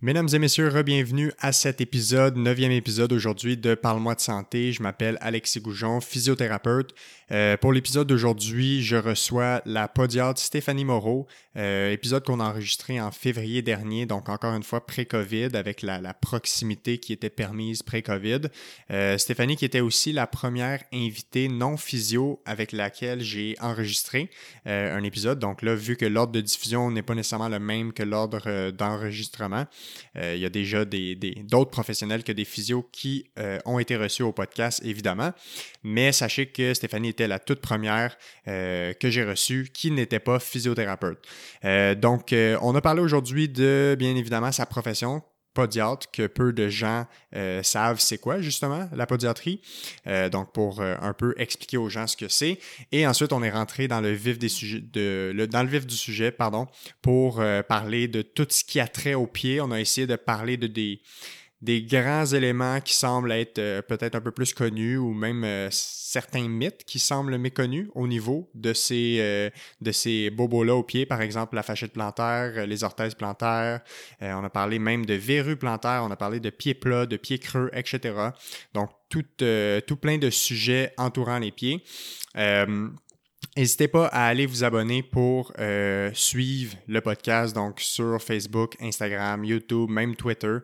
Mesdames et messieurs, bienvenue à cet épisode, neuvième épisode aujourd'hui de Parle-moi de santé. Je m'appelle Alexis Goujon, physiothérapeute. Euh, pour l'épisode d'aujourd'hui, je reçois la podiatre Stéphanie Moreau, euh, épisode qu'on a enregistré en février dernier, donc encore une fois pré-COVID, avec la, proximité qui était permise pré-COVID. Euh, Stéphanie qui était aussi la première invitée non physio avec laquelle j'ai enregistré un épisode. Donc là, vu que l'ordre de diffusion n'est pas nécessairement le même que l'ordre d'enregistrement, il y a déjà d'autres professionnels que des physios qui euh, ont été reçus au podcast, évidemment. Mais sachez que Stéphanie était la toute première euh, que j'ai reçue qui n'était pas physiothérapeute. donc, on a parlé aujourd'hui de, bien évidemment, sa profession, podiatre que peu de gens euh, savent c'est quoi justement la podiatrie. Euh, donc pour euh, un peu expliquer aux gens ce que c'est. Et ensuite on est rentré dans le vif des sujets de dans le vif du sujet pardon pour parler de tout ce qui a trait aux pieds. On a essayé de parler de des des grands éléments qui semblent être euh, peut-être un peu plus connus ou même euh, certains mythes qui semblent méconnus au niveau de ces, euh, de ces bobos-là au pied, par exemple la fachette plantaire, les orthèses plantaires. on a parlé même de verrues plantaires, on a parlé de pieds plats, de pieds creux, etc. Donc, tout, tout plein de sujets entourant les pieds. N'hésitez pas à aller vous abonner pour euh, suivre le podcast donc sur Facebook, Instagram, YouTube, même Twitter.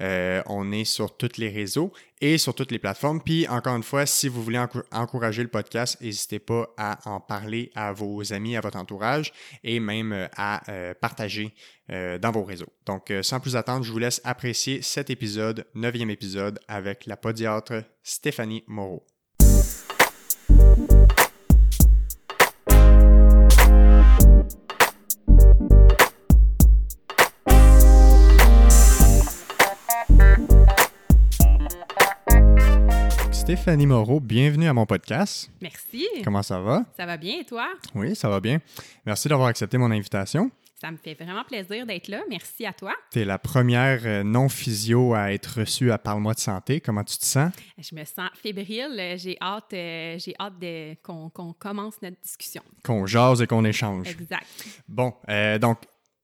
Euh, on est sur tous les réseaux et sur toutes les plateformes. Puis encore une fois, si vous voulez encourager le podcast, n'hésitez pas à en parler à vos amis, à votre entourage et même euh, à partager dans vos réseaux. Donc sans plus attendre, je vous laisse apprécier cet épisode, neuvième épisode avec la podiatre Stéphanie Moreau. Stéphanie Moreau, bienvenue à mon podcast. Merci. Comment ça va? Ça va bien et toi? Oui, ça va bien. Merci d'avoir accepté mon invitation. Ça me fait vraiment plaisir d'être là. Merci à toi. Tu es la première euh, non-physio à être reçue à Parle-moi de santé. Comment tu te sens? Je me sens fébrile. J'ai hâte, euh, j'ai hâte qu'on commence notre discussion. Qu'on jase et qu'on échange. Exact. Bon, euh, donc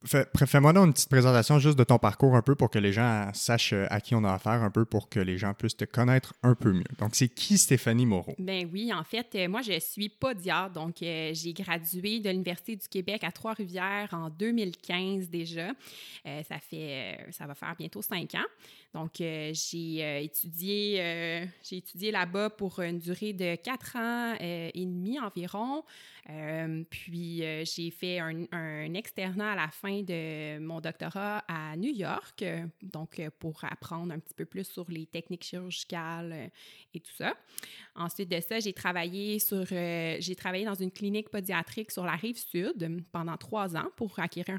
Fais-moi donc une petite présentation juste de ton parcours un peu pour que les gens sachent euh, à qui on a affaire un peu pour que les gens puissent te connaître un peu mieux. Donc, c'est qui Stéphanie Moreau? Ben oui, en fait, euh, moi, je suis podiatre. Donc, euh, j'ai gradué de l'Université du Québec à Trois-Rivières en 2015 déjà. ça fait, ça va faire bientôt cinq ans. Donc, j'ai étudié, j'ai étudié là-bas pour une durée de quatre ans et demi environ. Puis j'ai fait un, un, externat à la fin de mon doctorat à New York, euh, donc pour apprendre un petit peu plus sur les techniques chirurgicales et tout ça. Ensuite de ça, j'ai travaillé sur, j'ai travaillé dans une clinique podiatrique sur la rive sud pendant trois ans pour acquérir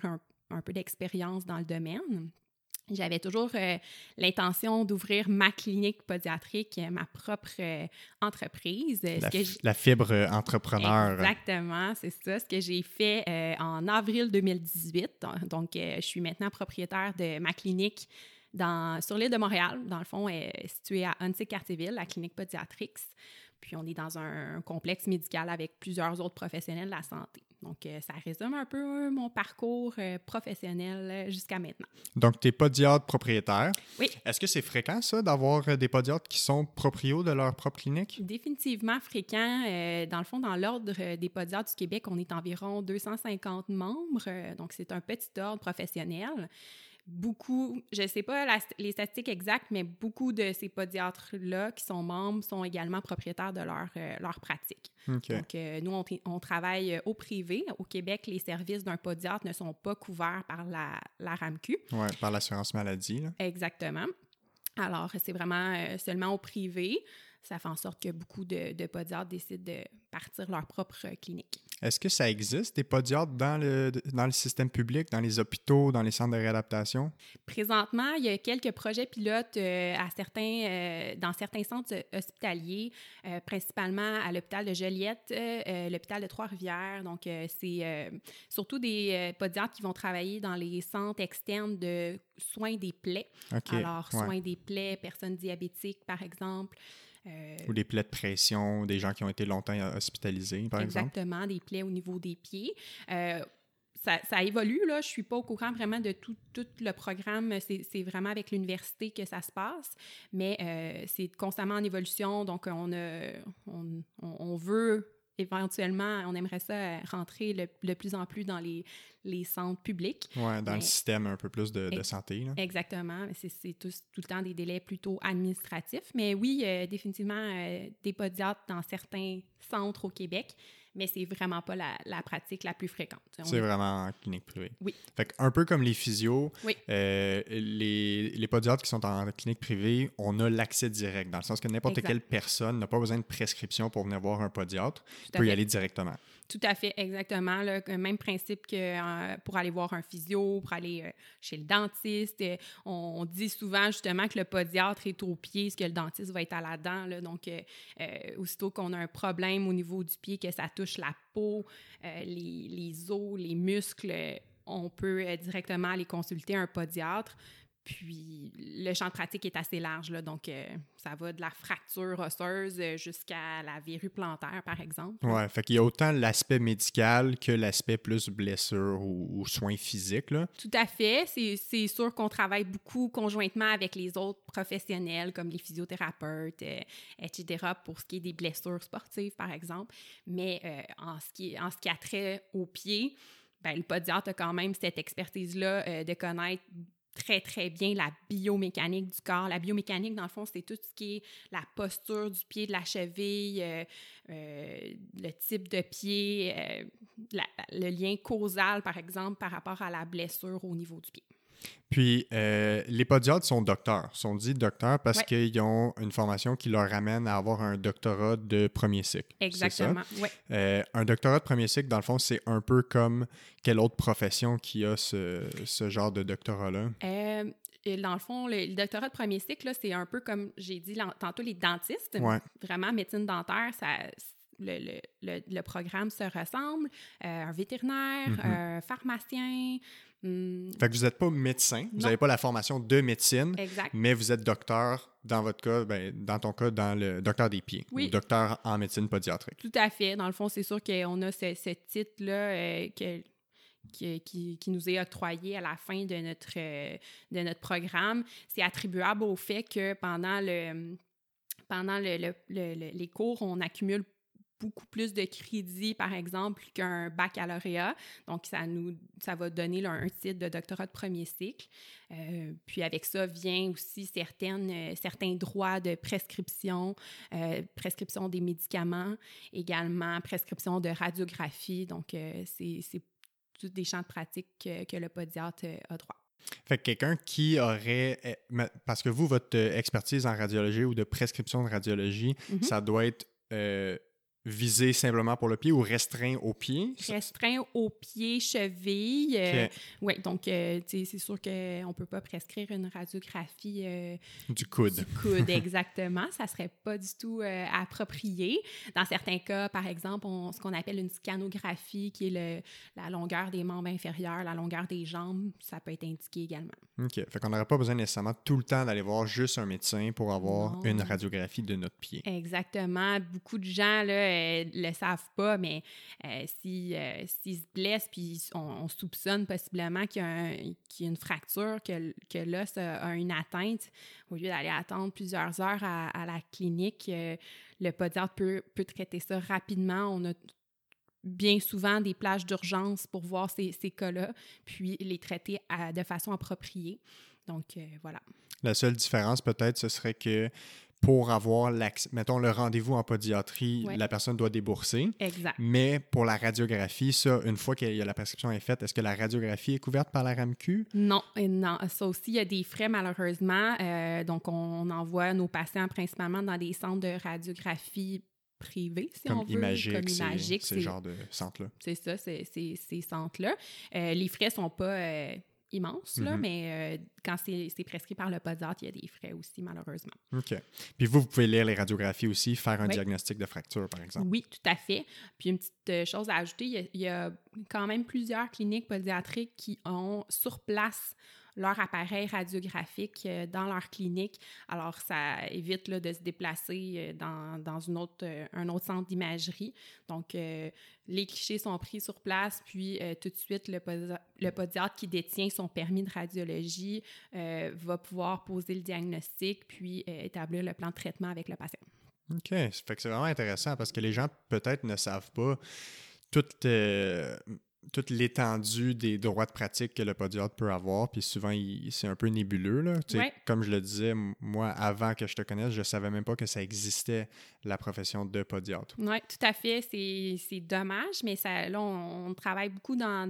un peu d'expérience dans le domaine. J'avais toujours euh, l'intention d'ouvrir ma clinique podiatrique, ma propre euh, entreprise. La, fibre entrepreneur. Exactement, c'est ça. Ce que j'ai fait euh, en avril 2018. Donc, je suis maintenant propriétaire de ma clinique dans, sur l'île de Montréal. Dans le fond, est située à Huntsic-Cartierville, la clinique podiatrique. Puis on est dans un complexe médical avec plusieurs autres professionnels de la santé. Donc, euh, ça résume un peu mon parcours euh, professionnel euh, jusqu'à maintenant. Donc, tu es podiatre propriétaire. Oui. Est-ce que c'est fréquent, ça, d'avoir des podiatres qui sont proprios de leur propre clinique? Définitivement fréquent. dans le fond, dans l'ordre des podiatres du Québec, on est environ 250 membres. donc, c'est un petit ordre professionnel beaucoup, je ne sais pas les statistiques exactes, mais beaucoup de ces podiatres-là qui sont membres sont également propriétaires de leur, euh, leur pratique. Donc, euh, nous, on, travaille euh, au privé. Au Québec, les services d'un podiatre ne sont pas couverts par la, la RAMQ. Oui, par l'assurance maladie. Exactement. Alors, c'est vraiment seulement au privé. Ça fait en sorte que beaucoup de, de podiatres décident de partir leur propre clinique. Est-ce que ça existe, des podiatres dans le, dans le système public, dans les hôpitaux, dans les centres de réadaptation? Présentement, il y a quelques projets pilotes euh, à certains, euh, dans certains centres hospitaliers, euh, principalement à l'hôpital de Joliette, l'hôpital de Trois-Rivières. Donc, c'est surtout des podiatres qui vont travailler dans les centres externes de soins des plaies. Alors, soins des plaies, personnes diabétiques, par exemple. Ou des plaies de pression, des gens qui ont été longtemps hospitalisés, par exemple. Exactement, des plaies au niveau des pieds. Euh, ça, ça, évolue, là. Je suis pas au courant vraiment de tout, tout le programme. C'est vraiment avec l'université que ça se passe. Mais euh, c'est constamment en évolution. Donc, on, a, on, on veut éventuellement, on aimerait ça rentrer le, plus en plus dans les, les centres publics. Oui, dans le système un peu plus de, de santé. Là. Exactement. C'est tout, tout, le temps des délais plutôt administratifs. Mais oui, euh, définitivement, euh, des podiatres dans certains centres au Québec mais c'est vraiment pas la, la, pratique la plus fréquente. C'est vraiment en clinique privée. Oui. Fait un peu comme les physios, euh, les, les podiatres qui sont en clinique privée, on a l'accès direct, dans le sens que n'importe quelle personne n'a pas besoin de prescription pour venir voir un podiatre, peut y aller directement. Tout à fait, exactement. Le même principe que euh, pour aller voir un physio, pour aller euh, chez le dentiste. on, dit souvent justement que le podiatre est au pied, ce que le dentiste va être à la dent. Donc, aussitôt qu'on a un problème au niveau du pied, que ça touche la peau, euh, les, les, os, les muscles, on peut euh, directement aller consulter un podiatre. Puis le champ de pratique est assez large, là, donc euh, ça va de la fracture osseuse jusqu'à la verrue plantaire, par exemple. Oui, fait qu'il y a autant l'aspect médical que l'aspect plus blessure ou, soins physiques. Là. Tout à fait. C'est sûr qu'on travaille beaucoup conjointement avec les autres professionnels, comme les physiothérapeutes, euh, etc., pour ce qui est des blessures sportives, par exemple. Mais euh, en, ce qui, en ce qui a trait aux pieds, ben, le podiatre a quand même cette expertise-là de connaître très, très bien la biomécanique du corps. La biomécanique, dans le fond, c'est tout ce qui est la posture du pied, de la cheville, euh, euh, le type de pied, euh, le lien causal, par exemple, par rapport à la blessure au niveau du pied. Puis, euh, les podiatres sont docteurs, sont dits docteurs parce qu'ils ont une formation qui leur amène à avoir un doctorat de premier cycle. Exactement. Euh, un doctorat de premier cycle, dans le fond, c'est un peu comme quelle autre profession qui a ce, ce genre de doctorat-là? Euh, dans le fond, le, doctorat de premier cycle, c'est un peu comme j'ai dit tantôt, les dentistes. Vraiment, médecine dentaire, ça, le, le, le, programme se ressemble. un vétérinaire, mm-hmm. un pharmacien, Hmm. Fait que vous n'êtes pas médecin, vous n'avez pas la formation de médecine, mais vous êtes docteur, dans votre cas, ben, dans ton cas, dans le docteur des pieds, ou docteur en médecine pédiatrique. Tout à fait. Dans le fond, c'est sûr qu'on a ce, titre-là euh, qui, qui, nous est octroyé à la fin de notre, euh, de notre programme. C'est attribuable au fait que pendant le pendant le, les cours, on accumule beaucoup plus de crédits, par exemple, qu'un baccalauréat. Donc, ça, nous, ça va donner un titre de doctorat de premier cycle. Euh, puis avec ça vient aussi certaines, euh, certains droits de prescription, euh, prescription des médicaments, également prescription de radiographie. Donc, c'est tous des champs de pratique que, le podiatre a droit. Fait que quelqu'un qui aurait. Eh, parce que vous, votre expertise en radiologie ou de prescription de radiologie, mm-hmm. ça doit être visé simplement pour le pied ou restreint au pied? Restreint au pied, cheville. Euh, oui, donc euh, c'est sûr qu'on ne peut pas prescrire une radiographie euh, du coude. Du coude, exactement. ça ne serait pas du tout approprié. Dans certains cas, par exemple, on, ce qu'on appelle une scanographie, qui est le, la longueur des membres inférieurs, la longueur des jambes, ça peut être indiqué également. OK. Fait qu'on n'aurait pas besoin nécessairement tout le temps d'aller voir juste un médecin pour avoir une radiographie de notre pied. Exactement. Beaucoup de gens, là, ne le savent pas, mais euh, si, euh, s'ils se blessent, puis on, soupçonne possiblement qu'il y, a une fracture, que, que l'os a, une atteinte, au lieu d'aller attendre plusieurs heures à, la clinique, euh, le podiatre peut, peut traiter ça rapidement. On a bien souvent des plages d'urgence pour voir ces, ces cas-là, puis les traiter de façon appropriée. Donc, voilà. La seule différence, peut-être, ce serait que pour avoir, mettons, le rendez-vous en podiatrie, la personne doit débourser. Exact. Mais pour la radiographie, ça, une fois que la prescription est faite, est-ce que la radiographie est couverte par la RAMQ? Non, non. Ça aussi, il y a des frais, malheureusement. Euh, donc, on envoie nos patients principalement dans des centres de radiographie privés, si on veut. Imagique, comme Imagique. C'est ce genre de centre-là. C'est ça, c'est ces centres-là. Euh, les frais ne sont pas... Euh, immense, là, mhm. mais euh, quand c'est prescrit par le podiatre, il y a des frais aussi, malheureusement. OK. Puis vous, vous pouvez lire les radiographies aussi, faire un diagnostic de fracture, par exemple. Oui, tout à fait. Puis une petite chose à ajouter, il y, a, quand même plusieurs cliniques podiatriques qui ont sur place leur appareil radiographique euh, dans leur clinique. Alors, ça évite de se déplacer euh, dans, dans une autre, euh, un autre centre d'imagerie. Donc, les clichés sont pris sur place, puis tout de suite, le, podiatre qui détient son permis de radiologie va pouvoir poser le diagnostic, puis établir le plan de traitement avec le patient. OK. Ça fait que c'est vraiment intéressant parce que les gens peut-être ne savent pas toute toute l'étendue des droits de pratique que le podiatre peut avoir, puis souvent, c'est un peu nébuleux. Là. Comme je le disais, moi, avant que je te connaisse, je ne savais même pas que ça existait, la profession de podiatre. Oui, tout à fait. C'est dommage, mais ça, là, on, travaille beaucoup dans,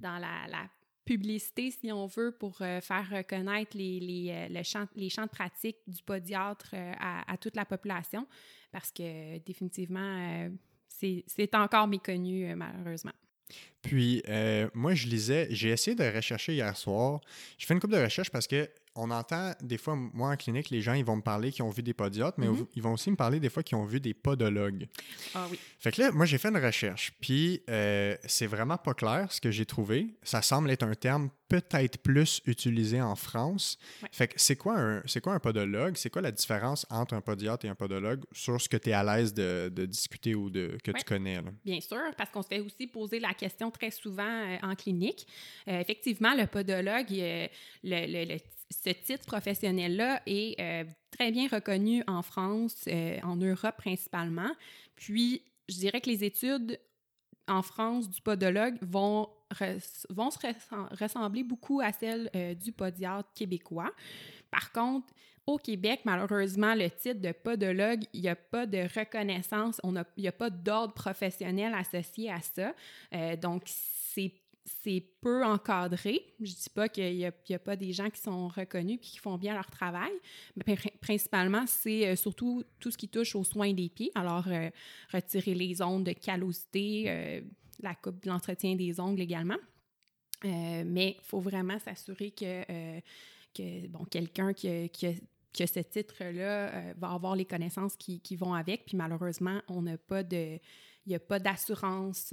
dans la, publicité, si on veut, pour euh, faire reconnaître les, les, euh, le champ, les champs de pratique du podiatre euh, à, à, toute la population, parce que définitivement, c'est encore méconnu, malheureusement. Puis, euh, moi, je lisais, j'ai essayé de rechercher hier soir. Je fais une couple de recherches parce que on entend des fois, moi en clinique, les gens, ils vont me parler qu'ils ont vu des podiatres, mais mm-hmm. ils vont aussi me parler des fois qu'ils ont vu des podologues. Ah oui. Fait que là, moi, j'ai fait une recherche, puis euh, c'est vraiment pas clair ce que j'ai trouvé. Ça semble être un terme peut-être plus utilisé en France. Fait que c'est quoi, un, quoi un podologue? C'est quoi la différence entre un podiatre et un podologue sur ce que tu es à l'aise de, discuter ou de, que tu connais? Bien sûr, parce qu'on se fait aussi poser la question très souvent euh, en clinique. Euh, effectivement, le podologue, le, le, ce titre professionnel-là est euh, très bien reconnu en France, euh, en Europe principalement. Puis, je dirais que les études en France du podologue vont, vont se ressembler beaucoup à celles euh, du podiatre québécois. Par contre, au Québec, malheureusement, le titre de podologue, il n'y a pas de reconnaissance, il n'y a pas d'ordre professionnel associé à ça. donc, c'est c'est peu encadré. Je dis pas qu'il n'y a, pas des gens qui sont reconnus et qui font bien leur travail, mais principalement, c'est euh, surtout tout ce qui touche aux soins des pieds. Alors, euh, retirer les ondes de callosité, euh, la coupe l'entretien des ongles également. mais il faut vraiment s'assurer que, que bon, quelqu'un qui, qui, a ce titre-là va avoir les connaissances qui, qui, vont avec. Puis malheureusement, on n'a pas de, il n'y a pas d'assurance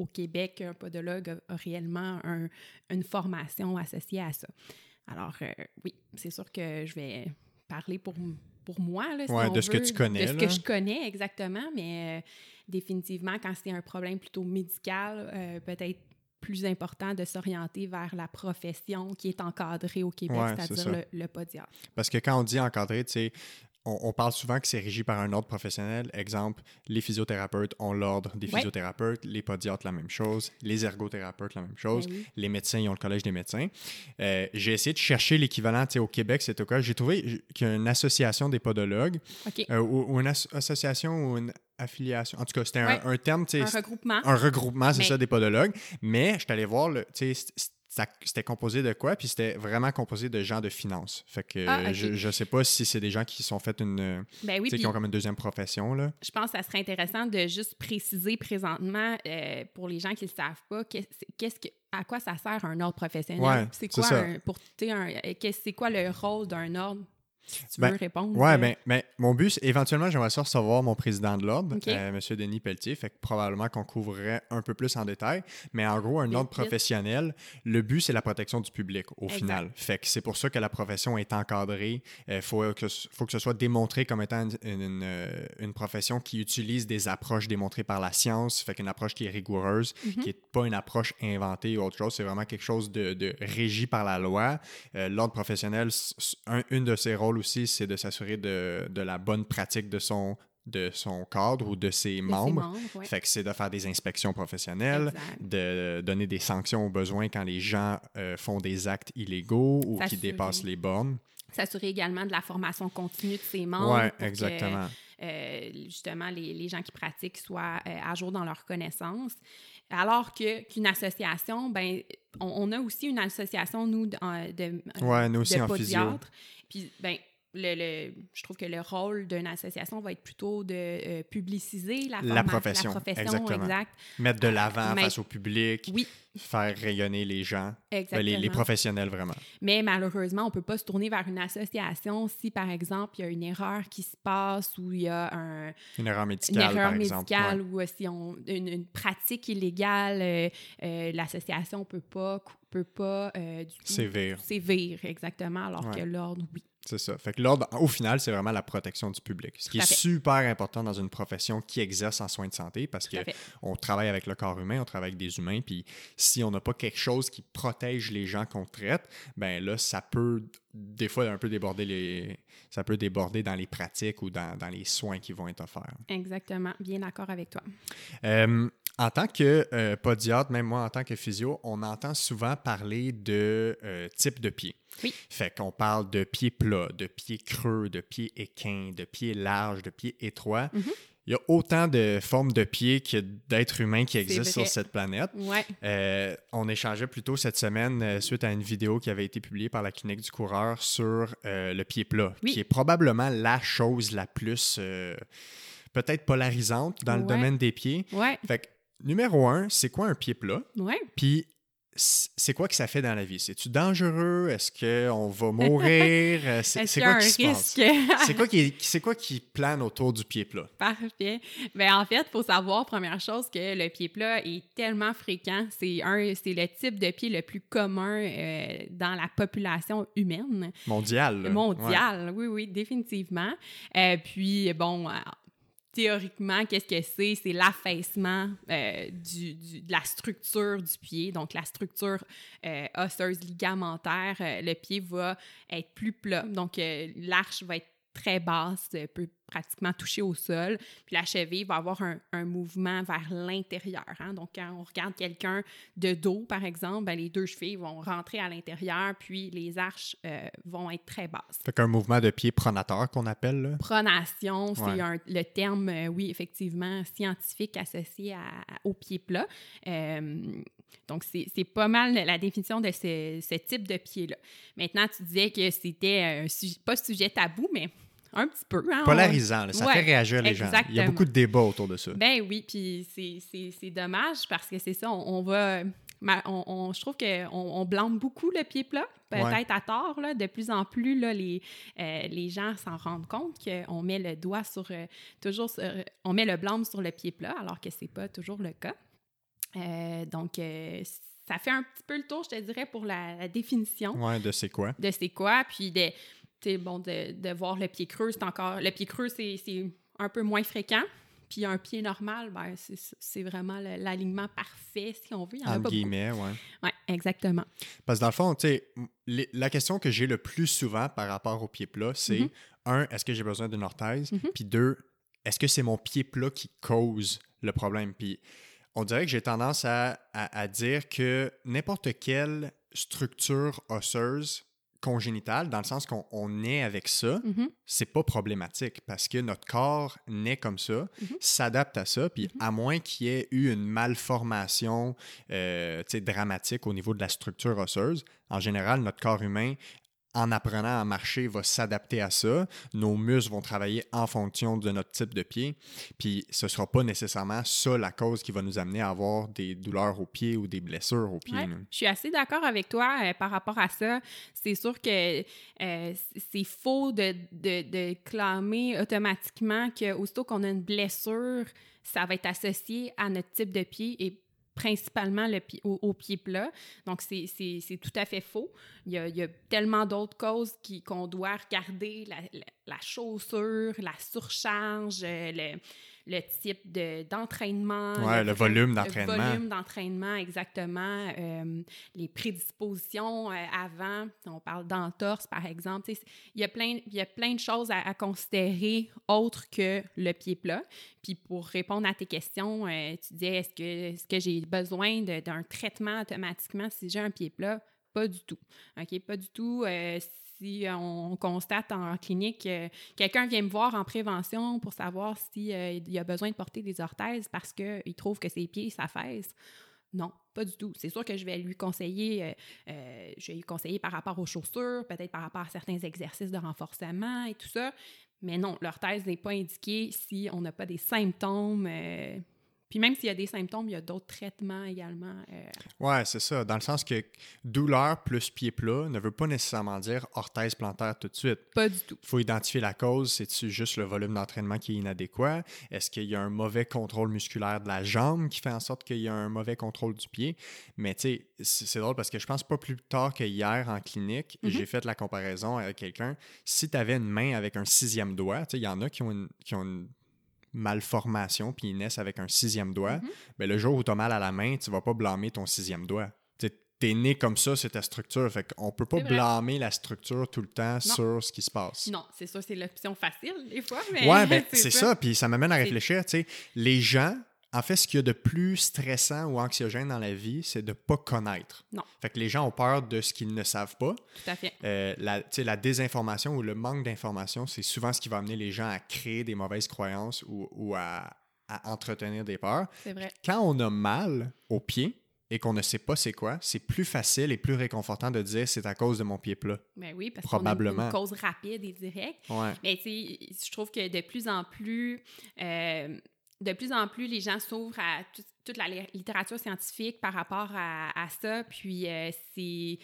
au Québec, un podologue a, réellement une formation associée à ça. Alors, euh, oui, c'est sûr que je vais parler pour, pour moi. Là, de ce que tu connais. De ce que je connais, exactement, mais euh, définitivement, quand c'est un problème plutôt médical, euh, peut-être plus important de s'orienter vers la profession qui est encadrée au Québec, c'est-à-dire le, le, podiatre. Parce que quand on dit encadré, tu sais, on, parle souvent que c'est régi par un ordre professionnel. Exemple, les physiothérapeutes ont l'ordre des physiothérapeutes, les podiatres la même chose, les ergothérapeutes la même chose, ben les médecins ils ont le collège des médecins. Euh, j'ai essayé de chercher l'équivalent au Québec, c'est quoi. J'ai trouvé qu'il y a une association des podologues euh, ou, une association ou une affiliation. En tout cas, c'était un, terme. Un regroupement. Un regroupement, c'est ça, des podologues. Mais je suis allé voir, le, c'était composé de quoi? Puis c'était vraiment composé de gens de finance. Fait que ah, je, je sais pas si c'est des gens qui sont fait une. Ben qui ont comme une deuxième profession. Là. Je pense que ça serait intéressant de juste préciser présentement, euh, pour les gens qui ne le savent pas, qu'est-ce que, à quoi ça sert un ordre professionnel? c'est quoi, pour, c'est quoi le rôle d'un ordre? Tu ben, veux répondre. Oui, mais, mais, mon but, éventuellement, j'aimerais ça recevoir mon président de l'ordre, euh, M. Denis Pelletier. Fait que probablement qu'on couvrirait un peu plus en détail. Mais en gros, un ordre professionnel, le but, c'est la protection du public au final. Fait que c'est pour ça que la profession est encadrée. Il euh, faut, que, faut que ce soit démontré comme étant une, euh, une, profession qui utilise des approches démontrées par la science. Fait qu'une approche qui est rigoureuse, mhm. qui n'est pas une approche inventée ou autre chose. C'est vraiment quelque chose de, de régi par la loi. l'ordre professionnel, un, une de ses rôles aussi, c'est de s'assurer de, la bonne pratique de son, de son cadre ou de ses membres. Fait que c'est de faire des inspections professionnelles, de donner des sanctions aux besoins quand les gens euh, font des actes illégaux ou qui dépassent les bornes. S'assurer également de la formation continue de ses membres. Oui, exactement. Euh, justement, les, gens qui pratiquent soient euh, à jour dans leurs connaissances. Alors que qu'une association, ben, on, a aussi une association, nous, de, de, ouais, nous aussi en physio. Puis, ben, le, le- je trouve que le rôle d'une association va être plutôt de euh, publiciser la, profession, La profession, exactement. exact. Mettre de l'avant mais- face au public, Oui, faire rayonner les gens, ben, exactement. les, les professionnels vraiment. Mais malheureusement, on ne peut pas se tourner vers une association si, par exemple, il y a une erreur qui se passe ou il y a un, Une erreur une médicale, erreur par exemple. médicale ou euh, si on une, une pratique illégale, euh, euh, l'association peut pas peut pas euh, du tout Sévère. sévère exactement alors Ouais. que l'ordre oui C'est ça. Fait que l'ordre, au final, c'est vraiment la protection du public. Ce qui est super important dans une profession qui exerce en soins de santé parce tout à que fait on travaille avec le corps humain, on travaille avec des humains, puis si on n'a pas quelque chose qui protège les gens qu'on traite, ben là, ça peut des fois un peu déborder les. Ça peut déborder dans les pratiques ou dans, dans les soins qui vont être offerts. exactement bien d'accord avec toi Euh, en tant que euh, podiatre, même moi en tant que physio, on entend souvent parler de euh, type de pied. Oui. Fait qu'on parle de pied plat, de pied creux, de pied équin, de pied large, de pied étroit. Mhm. Il y a autant de formes de pieds que d'êtres humains qui existent sur cette planète. ouais Euh, on échangeait plus tôt cette semaine euh, suite à une vidéo qui avait été publiée par la clinique du coureur sur euh, le pied plat, Oui. qui est probablement la chose la plus peut-être polarisante dans le domaine des pieds. ouais Fait que, numéro un, c'est quoi un pied plat? ouais Puis, c'est quoi que ça fait dans la vie? C'est-tu dangereux? Est-ce qu'on va mourir? Euh, C'est quoi qui se C'est quoi, qui, c'est quoi qui plane autour du pied plat? Parfait. Ben, en fait, il faut savoir, première chose, que le pied plat est tellement fréquent. C'est le type de pied le plus commun euh, dans la population humaine Mondial. là. Ouais. mondiale. Oui, oui, définitivement. Euh, puis, bon, théoriquement, qu'est-ce que c'est? C'est l'affaissement euh, du, de la structure du pied, donc la structure euh, osseuse ligamentaire. euh, le pied va être plus plat, donc l'arche va être très basse, euh, peut pratiquement toucher au sol, puis la cheville va avoir un, un mouvement vers l'intérieur. hein. Donc, quand on regarde quelqu'un de dos, par exemple, ben, les deux chevilles vont rentrer à l'intérieur, puis les arches euh, vont être très basses. Fait qu'un mouvement de pied pronateur qu'on appelle. Là. Pronation, c'est Ouais. le terme, euh, oui, effectivement, scientifique associé à- à- au pied plat. Euh, donc, c'est pas mal la définition de ce, ce type de pied-là. Maintenant, tu disais que c'était un sujet, pas sujet tabou, mais un petit peu. hein, on- Polarisant, là, ça Ouais, fait réagir les gens. Il y a beaucoup de débats autour de ça. Ben oui, puis c'est- dommage parce que c'est ça, on, on va. ma- on, on- je trouve qu'on on blâme beaucoup le pied plat, peut-être Ouais. à tort. Là, de plus en plus, là, les, euh, les gens s'en rendent compte qu'on met le doigt sur. euh, toujours sur- on met le blâme sur le pied plat, alors que c'est pas toujours le cas. Euh, donc, euh, ça fait un petit peu le tour, je te dirais, pour la, la définition Ouais, de c'est quoi? de c'est quoi, puis de, bon, de, de voir le pied creux, c'est encore... Le pied creux, c'est un peu moins fréquent, puis un pied normal, ben, c'est- vraiment l'alignement parfait, si on veut. Il y en a pas guillemets, ouais. Oui, exactement. Parce que dans le fond, tu sais, m- les- la question que j'ai le plus souvent par rapport au pied plat, c'est Mhm. un, est-ce que j'ai besoin d'une orthèse? Mhm. Puis deux, est-ce que c'est mon pied plat qui cause le problème? Puis on dirait que j'ai tendance à, à- à dire que n'importe quelle structure osseuse congénitale, dans le sens qu'on on est avec ça, Mhm. c'est pas problématique parce que notre corps naît comme ça, Mhm. s'adapte à ça, puis à moins qu'il y ait eu une malformation euh, dramatique au niveau de la structure osseuse, en général, notre corps humain, en apprenant à marcher, va s'adapter à ça. Nos muscles vont travailler en fonction de notre type de pied, puis ce sera pas nécessairement ça la cause qui va nous amener à avoir des douleurs aux pieds ou des blessures aux pieds. Ouais, je suis assez d'accord avec toi euh, par rapport à ça. C'est sûr que euh, c'est faux de, de, de clamer automatiquement que aussitôt qu'on a une blessure, ça va être associé à notre type de pied et principalement le au, au pied plat. Donc, c'est tout à fait faux. Il y a, tellement d'autres causes qu'on doit regarder, la, la- la chaussure, la surcharge, euh, le, le type de- d'entraînement. Ouais, le volume d'entraînement. Le volume d'entraînement, exactement. euh, les prédispositions euh, avant, on parle d'entorse, par exemple. Il y, a plein, il y a plein de choses à, à considérer autres que le pied plat. Puis pour répondre à tes questions, euh, tu disais, est-ce que, est que j'ai besoin de- d'un traitement automatiquement si j'ai un pied plat? Pas du tout. OK? Pas du tout. Si on constate en clinique, euh, quelqu'un vient me voir en prévention pour savoir s'il il a besoin de porter des orthèses parce qu'il trouve que ses pieds s'affaissent, Non, pas du tout. C'est sûr que je vais lui conseiller, euh, euh, je vais lui conseiller par rapport aux chaussures, peut-être par rapport à certains exercices de renforcement et tout ça. Mais non, l'orthèse n'est pas indiquée si on n'a pas des symptômes euh, puis même s'il y a des symptômes, il y a d'autres traitements également. Euh... Ouais, c'est ça. Dans le sens que douleur plus pied plat ne veut pas nécessairement dire orthèse plantaire tout de suite. Pas du tout. Il faut identifier la cause. C'est-tu juste le volume d'entraînement qui est inadéquat? Est-ce qu'il y a un mauvais contrôle musculaire de la jambe qui fait en sorte qu'il y a un mauvais contrôle du pied? Mais tu sais, c'est drôle parce que je pense pas plus tard que hier en clinique, mm-hmm. j'ai fait la comparaison avec quelqu'un. Si tu avais une main avec un sixième doigt, tu sais, il y en a qui ont qui ont une malformation, puis ils naissent avec un sixième doigt, mais mhm. ben, le jour où tu as mal à la main, tu vas pas blâmer ton sixième doigt. Tu es né comme ça, c'est ta structure. Fait qu'on peut pas blâmer la structure tout le temps sur ce qui se passe. Non, c'est ça, c'est l'option facile des fois. Mais ouais, ben, c'est ça. Puis ça m'amène à réfléchir. Les gens en fait, ce qu'il y a de plus stressant ou anxiogène dans la vie, c'est de ne pas connaître. Non. Fait que les gens ont peur de ce qu'ils ne savent pas. Tout à fait. Euh, la, la désinformation ou le manque d'information, c'est souvent ce qui va amener les gens à créer des mauvaises croyances ou, à, entretenir des peurs. C'est vrai. Quand on a mal au pied et qu'on ne sait pas c'est quoi, c'est plus facile et plus réconfortant de dire c'est à cause de mon pied plat. Ben oui, parce Probablement. une cause rapide et directe. Ouais. Mais tu sais, je trouve que de plus en plus... Euh, de plus en plus, les gens s'ouvrent à toute la littérature scientifique par rapport à, ça. Puis euh, c'est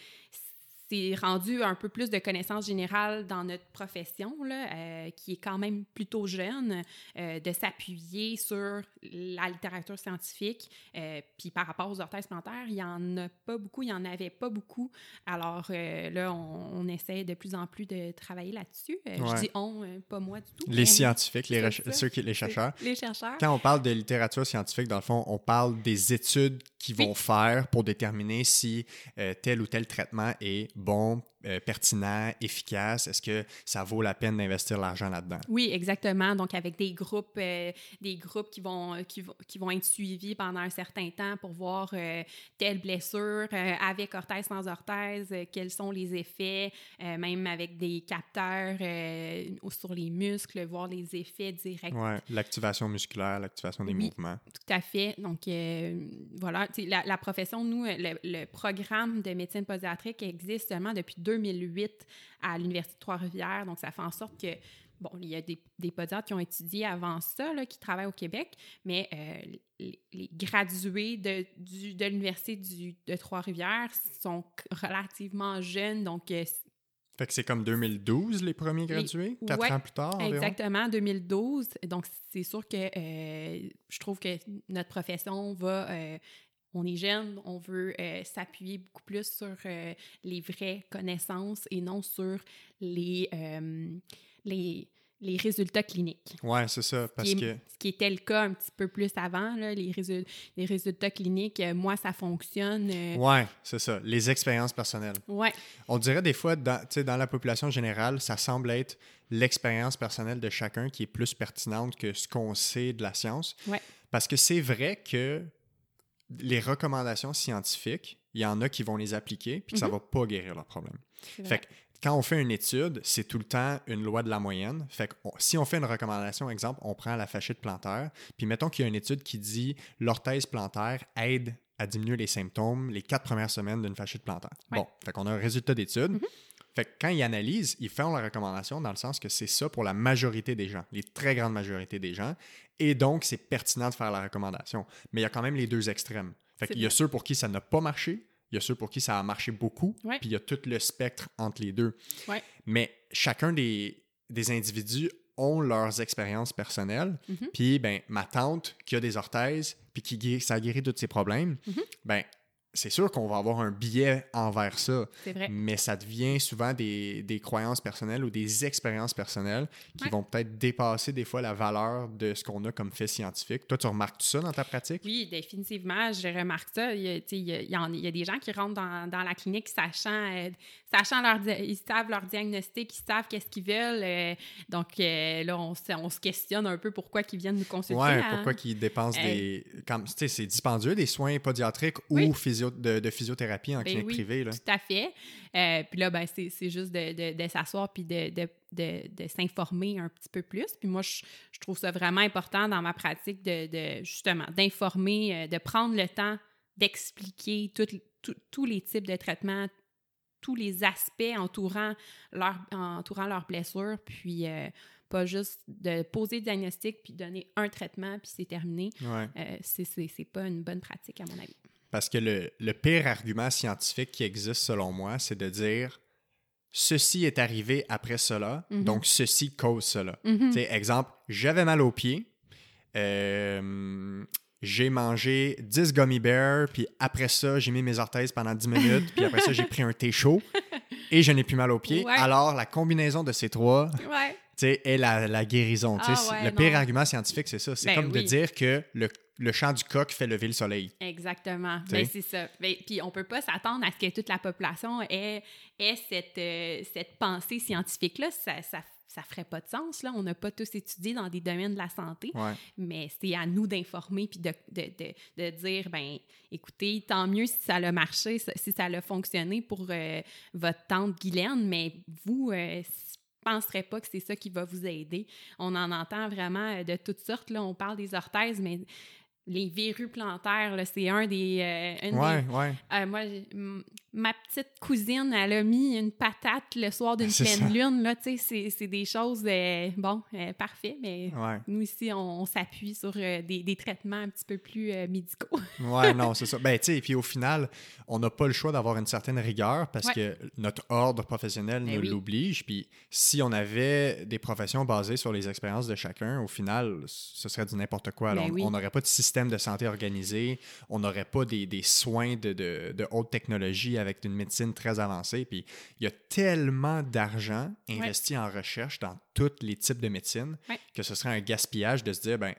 c'est rendu un peu plus de connaissances générales dans notre profession, là, euh, qui est quand même plutôt jeune, euh, de s'appuyer sur la littérature scientifique. Euh, puis par rapport aux orthèses plantaires, il n'y en a pas beaucoup, il n'y en avait pas beaucoup. Alors là, on, essaie de plus en plus de travailler là-dessus. Je dis on, pas moi du tout. Les scientifiques, les, ceux qui, les chercheurs. Les chercheurs. Quand on parle de littérature scientifique, dans le fond, on parle des études qu'ils vont faire pour déterminer si tel ou tel traitement est bon, euh, pertinent, efficace? Est-ce que ça vaut la peine d'investir l'argent là-dedans? Oui, exactement. Donc, avec des groupes, euh, des groupes qui vont, qui, qui, vont être suivis pendant un certain temps pour voir euh, telle blessure, avec orthèse, sans orthèse, quels sont les effets, même avec des capteurs sur les muscles, voir les effets directs. Oui, l'activation musculaire, l'activation des mouvements. Tout à fait. Donc, voilà, la, la, profession, nous, le, le programme de médecine pédiatrique existe seulement depuis 2008 à l'Université de Trois-Rivières. Donc, ça fait en sorte que, bon, il y a des, des podiatres qui ont étudié avant ça, là, qui travaillent au Québec, mais euh, les, gradués de, de l'Université de Trois-Rivières sont relativement jeunes. Donc, euh, fait que c'est comme 2012 les premiers gradués, quatre ans plus tard environ? Exactement, 2012. Donc c'est sûr que euh, je trouve que notre profession va on est jeune, on veut euh, s'appuyer beaucoup plus sur euh, les vraies connaissances et non sur les, euh, les, les, résultats cliniques. Oui, c'est ça. Parce que... Ce qui était le cas un petit peu plus avant, là, les, les résultats cliniques, moi, ça fonctionne. Oui, c'est ça. Les expériences personnelles. Oui. On dirait des fois, dans, dans la population générale, ça semble être l'expérience personnelle de chacun qui est plus pertinente que ce qu'on sait de la science. Ouais. Parce que c'est vrai que les recommandations scientifiques, il y en a qui vont les appliquer puis que ça ne mhm. va pas guérir leur problème. Fait que quand on fait une étude, c'est tout le temps une loi de la moyenne. Fait que si on fait une recommandation, exemple, on prend la fascite plantaire, puis mettons qu'il y a une étude qui dit l'orthèse plantaire aide à diminuer les symptômes les quatre premières semaines d'une fascite plantaire. Bon, fait qu'on a un résultat d'étude. Mhm. Fait que quand ils analysent, ils font la recommandation dans le sens que c'est ça pour la majorité des gens, les très grandes majorités des gens. Et donc, c'est pertinent de faire la recommandation. Mais il y a quand même les deux extrêmes. Fait qu'il y a ceux pour qui ça n'a pas marché, il y a ceux pour qui ça a marché beaucoup, puis il y a tout le spectre entre les deux. Mais chacun des, des individus ont leurs expériences personnelles. Mm-hmm. Puis, ben, ma tante qui a des orthèses, puis qui ça a guéri tous ses problèmes, mm-hmm. ben, c'est sûr qu'on va avoir un biais envers ça. Vrai. Mais ça devient souvent des, des, croyances personnelles ou des expériences personnelles qui vont peut-être dépasser des fois la valeur de ce qu'on a comme fait scientifique. Toi, tu remarques ça dans ta pratique? Oui, définitivement, je remarque ça. Il y a, il y a, il y a des gens qui rentrent dans, dans la clinique sachant, euh, sachant leur, ils savent leur diagnostic, ils savent qu'est-ce qu'ils veulent. Euh, donc euh, là, on, on, se questionne un peu pourquoi ils viennent nous consulter. Oui, hein. pourquoi ils dépensent des... Comme, c'est dispendieux, des soins pédiatriques ou physio de, physiothérapie en ben clinique privée. Là. Tout à fait. Euh, puis là, ben, c'est juste de, de, s'asseoir puis de, de s'informer un petit peu plus. Puis moi, je, trouve ça vraiment important dans ma pratique de, justement d'informer, euh, de prendre le temps d'expliquer tous les types de traitements, tous les aspects entourant leur, entourant leur blessure, puis euh, pas juste de poser le diagnostic puis donner un traitement, puis c'est terminé. Ouais. Euh, c'est pas une bonne pratique, à mon avis. Parce que le, le pire argument scientifique qui existe, selon moi, c'est de dire ceci est arrivé après cela, Mhm. donc ceci cause cela. Tu sais, exemple, j'avais mal aux pieds, euh, j'ai mangé 10 gummy bears, puis après ça, j'ai mis mes orthèses pendant 10 minutes, puis après ça, j'ai pris un thé chaud et je n'ai plus mal aux pieds. Ouais. Alors, la combinaison de ces trois Ouais. Est la, la guérison. Ah ouais, le pire argument scientifique, c'est ça. C'est Ben comme de dire que le, le chant du coq fait lever le soleil. Exactement. Ben, c'est ça. Ben, puis on peut pas s'attendre à ce que toute la population ait, ait cette, euh, cette pensée scientifique-là. Ça, ça, ça ferait pas de sens. Là. On n'a pas tous étudié dans des domaines de la santé, Ouais. mais c'est à nous d'informer puis de, de, de, de dire, ben écoutez, tant mieux si ça a marché, si ça a fonctionné pour euh, votre tante Guylaine, mais vous, euh, je penserais pas que c'est ça qui va vous aider. On en entend vraiment euh, de toutes sortes. Là. On parle des orthèses, mais les verrues plantaires, c'est un des... euh, une Ouais, des- ouais. euh, moi, ma petite cousine, elle a mis une patate le soir d'une pleine ça. lune. Là, tu sais, c'est, c'est des choses, euh, bon, euh, parfait, mais Ouais. nous ici, on, on s'appuie sur euh, des, des traitements un petit peu plus euh, médicaux. Ouais, non, c'est ça. Ben, tu sais, puis au final, on n'a pas le choix d'avoir une certaine rigueur parce Ouais. que notre ordre professionnel Ben nous oui. l'oblige. Puis si on avait des professions basées sur les expériences de chacun, au final, ce serait du n'importe quoi. Ben on oui. on n'aurait pas de système de santé organisé, on n'aurait pas des, des soins de, de, de haute technologie avec une médecine très avancée. Puis il y a tellement d'argent investi en recherche dans tous les types de médecine Ouais. que ce serait un gaspillage de se dire, ben,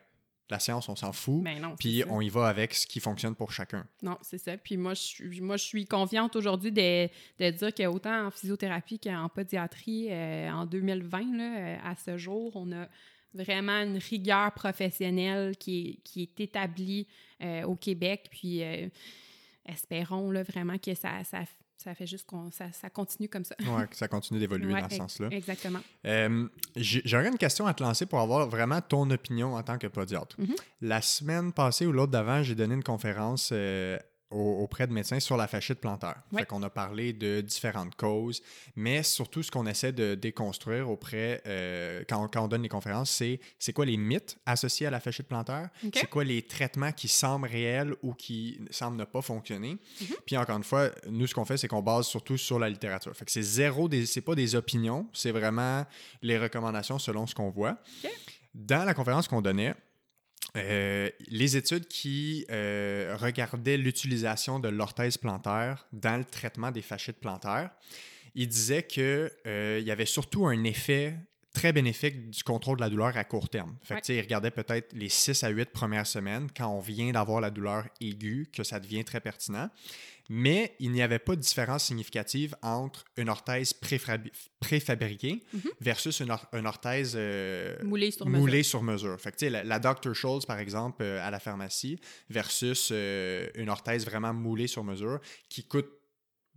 la science, on s'en fout. Non, Puis on y va avec ce qui fonctionne pour chacun. Non, c'est ça. Puis moi, je suis, moi, je suis confiante aujourd'hui de, de dire qu'autant en physiothérapie qu'en pédiatrie, euh, en 2020, là, euh, à ce jour, on a vraiment une rigueur professionnelle qui est, qui est établie euh, au Québec. Puis espérons là, vraiment que ça, ça, ça fait juste qu'on ça, ça continue comme ça. Ouais, que ça continue d'évoluer Ouais, dans ce sens-là. Exactement. Euh, J'aurais une question à te lancer pour avoir vraiment ton opinion en tant que podiatre. Mhm. La semaine passée ou l'autre d'avant, j'ai donné une conférence euh, auprès de médecins sur la fascite plantaire. Ouais. Fait qu'on a parlé de différentes causes, mais surtout ce qu'on essaie de déconstruire auprès, euh, quand, on- quand on donne les conférences, c'est c'est quoi les mythes associés à la fascite plantaire, OK. c'est quoi les traitements qui semblent réels ou qui semblent ne pas fonctionner? Mhm. Puis encore une fois, nous, ce qu'on fait, c'est qu'on base surtout sur la littérature. Fait que c'est zéro, c'est pas des opinions, c'est vraiment les recommandations selon ce qu'on voit. Dans la conférence qu'on donnait, euh, les études qui euh, regardaient l'utilisation de l'orthèse plantaire dans le traitement des fascites plantaires, ils disaient qu'il y avait surtout un effet très bénéfique du contrôle de la douleur à court terme. Fait que, Ouais. ils regardaient peut-être les 6 à 8 premières semaines quand on vient d'avoir la douleur aiguë, que ça devient très pertinent. Mais il n'y avait pas de différence significative entre une orthèse préfabriquée Mhm. versus une, or- une orthèse euh, Moulé sur mesure. moulée sur mesure. Fait que, tu sais, la, la Dr. Scholl's, par exemple, euh, à la pharmacie, versus euh, une orthèse vraiment moulée sur mesure qui coûte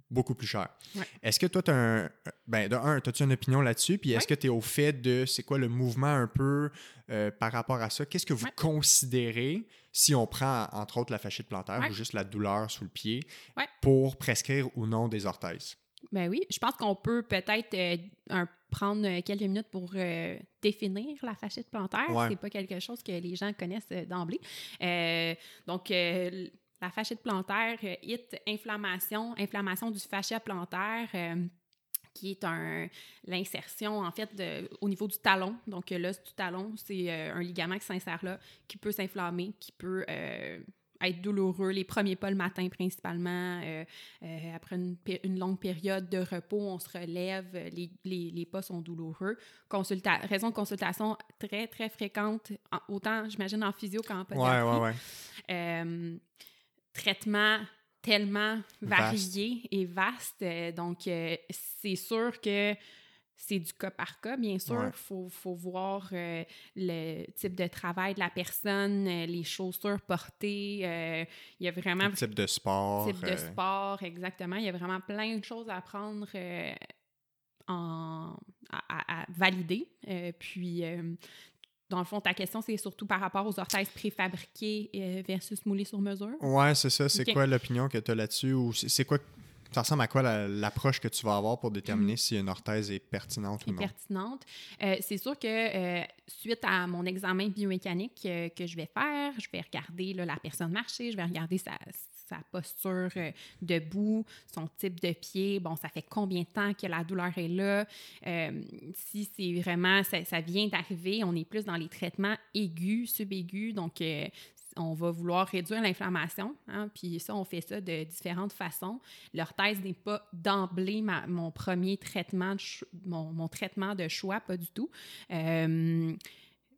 beaucoup plus cher. Ouais. Est-ce que toi, tu as un. Ben, de un, as-tu une opinion là-dessus? Puis est-ce Ouais. que tu es au fait de c'est quoi le mouvement un peu euh, par rapport à ça? Qu'est-ce que vous Ouais. considérez si on prend, entre autres, la fasciite plantaire Ouais. ou juste la douleur sous le pied Ouais. pour prescrire ou non des orthèses? Ben oui, je pense qu'on peut peut-être euh, prendre euh, quelques minutes pour euh, définir la fascite plantaire. Ouais. C'est pas quelque chose que les gens connaissent euh, d'emblée. Donc, la fascite plantaire, hit inflammation, inflammation du fascia plantaire. Qui est un l'insertion en fait de- au niveau du talon. Donc euh, l'os du talon, c'est euh, un ligament qui s'insère là, qui peut s'inflammer, qui peut euh, être douloureux les premiers pas le matin principalement. euh, après une, longue période de repos, on se relève, les, les, les pas sont douloureux. Consulta raison de consultation très, très fréquente, en- autant, j'imagine, en physio qu'en Ouais, pédiatrie. ouais, ouais. Euh, traitement tellement varié et vaste. euh, donc, euh, c'est sûr que c'est du cas par cas, bien sûr. Il Ouais. faut, faut voir euh, le type de travail de la personne, euh, les chaussures portées. euh, il y a vraiment Le type de sport. type de sport, exactement. Il y a vraiment plein de choses à prendre euh, en, à, à- valider. Puis, dans le fond, ta question, c'est surtout par rapport aux orthèses préfabriquées euh, versus moulées sur mesure? Ouais, c'est ça. C'est quoi l'opinion que tu as là-dessus? Ou c'est quoi. Ça ressemble à quoi la- l'approche que tu vas avoir pour déterminer si une orthèse est pertinente ou non? pertinente. Euh, c'est sûr que euh, suite à mon examen biomécanique euh, que je vais faire, je vais regarder là, la personne marcher, je vais regarder sa, sa posture euh, debout, son type de pied, bon, ça fait combien de temps que la douleur est là? Euh, si c'est vraiment, ça, vient d'arriver, on est plus dans les traitements aigus, subaigus, donc euh, on va vouloir réduire l'inflammation, hein, puis ça, on fait ça de différentes façons. L'orthèse n'est pas d'emblée mon premier traitement, de mon, traitement de choix, pas du tout.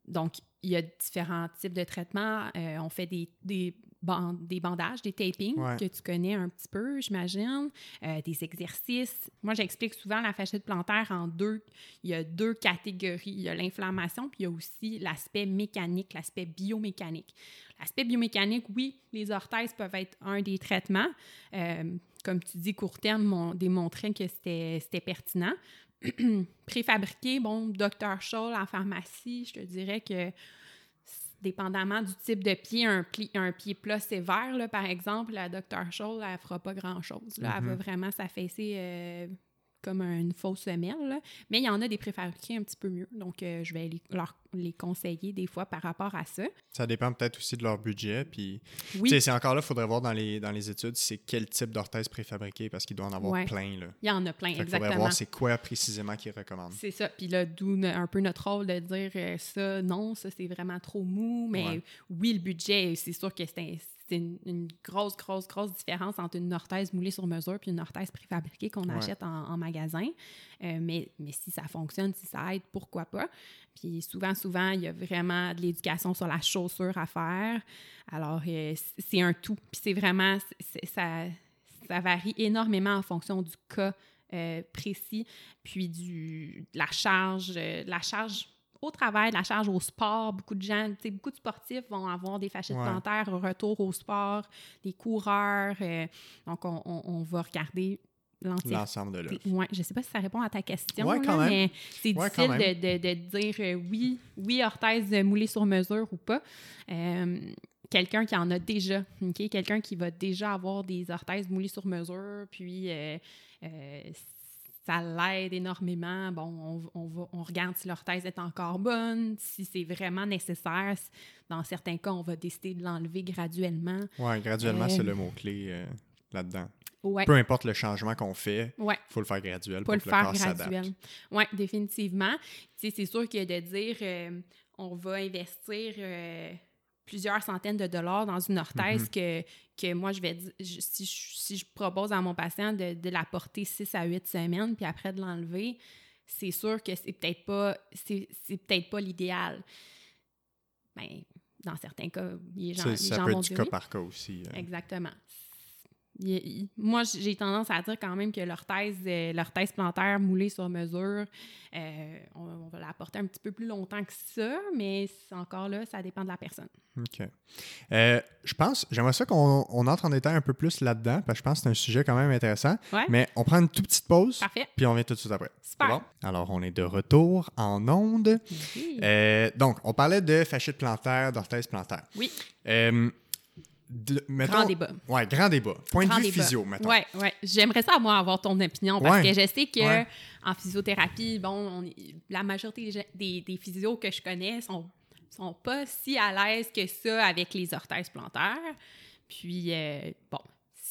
Donc, il y a différents types de traitements. On fait des, ban- des bandages, des tapings Ouais. que tu connais un petit peu, j'imagine. Euh, des exercices. Moi, j'explique souvent la fasciite plantaire en deux. Il y a deux catégories. Il y a l'inflammation, puis il y a aussi l'aspect mécanique, l'aspect biomécanique. L'aspect biomécanique, oui, les orthèses peuvent être un des traitements. Euh, comme tu dis, court terme m'ont démontré que c'était c'était pertinent. Préfabriqué, bon, Dr. Scholl en pharmacie, je te dirais que dépendamment du type de pied, un, pli- un pied plat sévère, là, par exemple, la Dr. Scholl, elle fera pas grand-chose. Elle va Mhm. vraiment s'affaisser euh, comme une fausse semelle. là. Mais il y en a des préfabriqués un petit peu mieux. Donc, euh, je vais les, leur, les conseiller des fois par rapport à ça. Ça dépend peut-être aussi de leur budget. Puis, Oui, c'est encore là, il faudrait voir dans les, dans les études c'est quel type d'orthèse préfabriquée parce qu'il doit en avoir Ouais. plein. Là. il y en a plein, Fait qu'il faudrait exactement. voir c'est quoi précisément qu'ils recommandent. C'est ça. Puis là, d'où un peu notre rôle de dire euh, ça, non, ça, c'est vraiment trop mou. Mais Ouais. oui, le budget, c'est sûr que c'est un- c'est une, une grosse, grosse, grosse différence entre une orthèse moulée sur mesure puis une orthèse préfabriquée qu'on Ouais. achète en, en magasin. Euh, mais, mais si ça fonctionne, si ça aide, pourquoi pas? Puis souvent, souvent, il y a vraiment de l'éducation sur la chaussure à faire. Alors, euh, c'est un tout. Puis c'est vraiment, ça, ça varie énormément en fonction du cas euh, précis, puis du, de la charge, de la charge au travail, la charge au sport. Beaucoup de gens, tu sais, beaucoup de sportifs vont avoir des fascites Ouais. plantaires au retour au sport, des coureurs. euh, donc, on, on- on va regarder. L'ensemble de l'œuvre. Ouais, je sais pas si ça répond à ta question, Ouais, là, mais c'est Ouais, difficile de, de- de dire euh, oui, oui, orthèse moulée sur mesure ou pas. Euh, quelqu'un qui en a déjà, OK? Quelqu'un qui va déjà avoir des orthèses moulées sur mesure, puis euh, euh, ça l'aide énormément. Bon, on, on va, on regarde si l'orthèse est encore bonne, si c'est vraiment nécessaire. Dans certains cas, on va décider de l'enlever graduellement. Ouais, graduellement, Euh, c'est le mot-clé euh, là-dedans. Ouais. Peu importe le changement qu'on fait, Ouais. il faut le faire graduel pour le que le faire corps s'adapte. Oui, définitivement. C'est sûr que de dire euh, on va investir euh, plusieurs centaines de dollars dans une orthèse que, que moi, je vais dire, je- si, je, si je propose à mon patient de, de la porter 6 à 8 semaines, puis après de l'enlever, c'est sûr que c'est peut-être pas c'est peut-être pas l'idéal. Mais dans certains cas, les gens, les Ça gens peut vont être du cas par cas aussi. euh. Exactement. Il- moi, j'ai tendance à dire quand même que l'orthèse, euh, l'orthèse plantaire moulée sur mesure, euh, on, on va la porter un petit peu plus longtemps que ça, mais encore là, ça dépend de la personne. OK. Euh, je pense, j'aimerais ça qu'on on entre en détail un peu plus là-dedans, parce que je pense que c'est un sujet quand même intéressant. Ouais. Mais on prend une toute petite pause, Parfait. puis on vient tout de suite après. Super. Bon? Alors, on est de retour en onde. Oui. Euh, donc, on parlait de fasciite plantaire, d'orthèse plantaire. Oui. De- mettons- Grand débat. Ouais, grand débat. Point Grand de vue débat. physio, mettons. Ouais, ouais. J'aimerais ça, moi, avoir ton opinion parce Ouais. que je sais que Ouais. en physiothérapie, bon, on la majorité des, des, des physios que je connais sont, sont pas si à l'aise que ça avec les orthèses plantaires. Puis, euh, bon,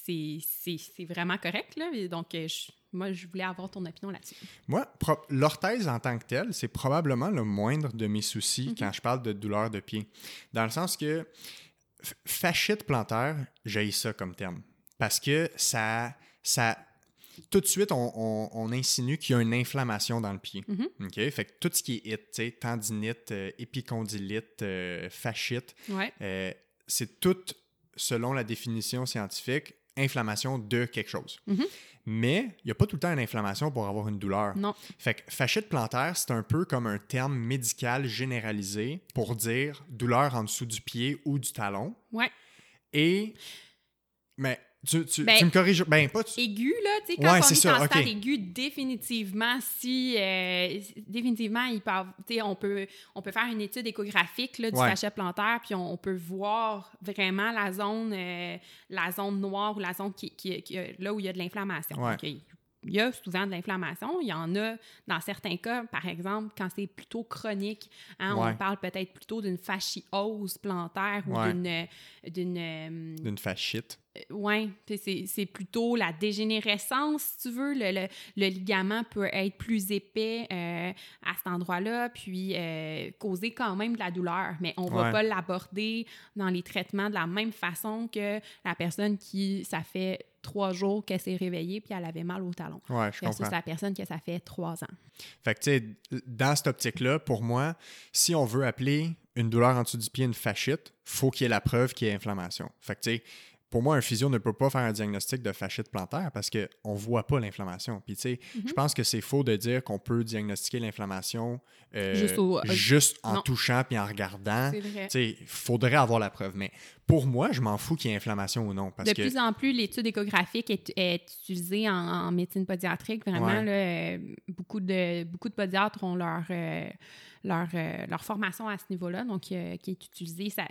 c'est vraiment correct, là. Donc, euh, je- moi, je voulais avoir ton opinion là-dessus. Moi, l'orthèse en tant que telle, c'est probablement le moindre de mes soucis Mhm. quand je parle de douleur de pied. Dans le sens que f- fasciite plantaire, j'ai ça comme terme. Parce que ça. ça tout de suite, on, on- on insinue qu'il y a une inflammation dans le pied. OK? Fait que tout ce qui est it, tendinite, euh, épicondylite, euh, fasciite, Ouais. euh, c'est tout, selon la définition scientifique, inflammation de quelque chose. Mhm. Mais il n'y a pas tout le temps une inflammation pour avoir une douleur. Non. Fait que fasciite plantaire, c'est un peu comme un terme médical généralisé pour dire douleur en dessous du pied ou du talon. Ouais. Et, mais Tu, tu, Ben, tu me corriges. Ben, pas. tu- aigu, là, tu sais, quand Ouais, on est ça, en ok. stade aigu, définitivement, si, euh, définitivement, il peut, on peut, on peut faire une étude échographique là, du Ouais. sachet plantaire, puis on, on peut voir vraiment la zone, euh, la zone noire ou la zone qui, qui- qui- là où il y a de l'inflammation. Ouais. Il y a souvent de l'inflammation. Il y en a dans certains cas, par exemple, quand c'est plutôt chronique. hein, Ouais. On parle peut-être plutôt d'une fasciose plantaire ou Ouais. d'une d'une euh, fascite. Oui, c'est plutôt la dégénérescence, si tu veux. Le, le- le ligament peut être plus épais euh, à cet endroit-là, puis euh, causer quand même de la douleur. Mais on ne va pas l'aborder dans les traitements de la même façon que la personne qui, ça fait trois jours qu'elle s'est réveillée puis elle avait mal au talon. Ouais, je Versus comprends. la personne que ça fait trois ans. Fait que, tu sais, dans cette optique-là, pour moi, si on veut appeler une douleur en dessous du pied une fascite, faut qu'il y ait la preuve qu'il y ait inflammation. Fait que, tu sais, pour moi, un physio ne peut pas faire un diagnostic de fascite plantaire parce qu'on ne voit pas l'inflammation. Puis, tu sais, Mhm. je pense que c'est faux de dire qu'on peut diagnostiquer l'inflammation euh, Juste au- juste en non. touchant puis en regardant. C'est vrai. Tu sais, il faudrait avoir la preuve. Mais pour moi, je m'en fous qu'il y ait inflammation ou non. Parce de que, plus en plus, l'étude échographique est, est utilisée en, en médecine pédiatrique. Vraiment, Ouais. là, euh, beaucoup, de, beaucoup de pédiatres ont leur, euh, leur, euh, leur formation à ce niveau-là, donc euh, qui est utilisée. Ça,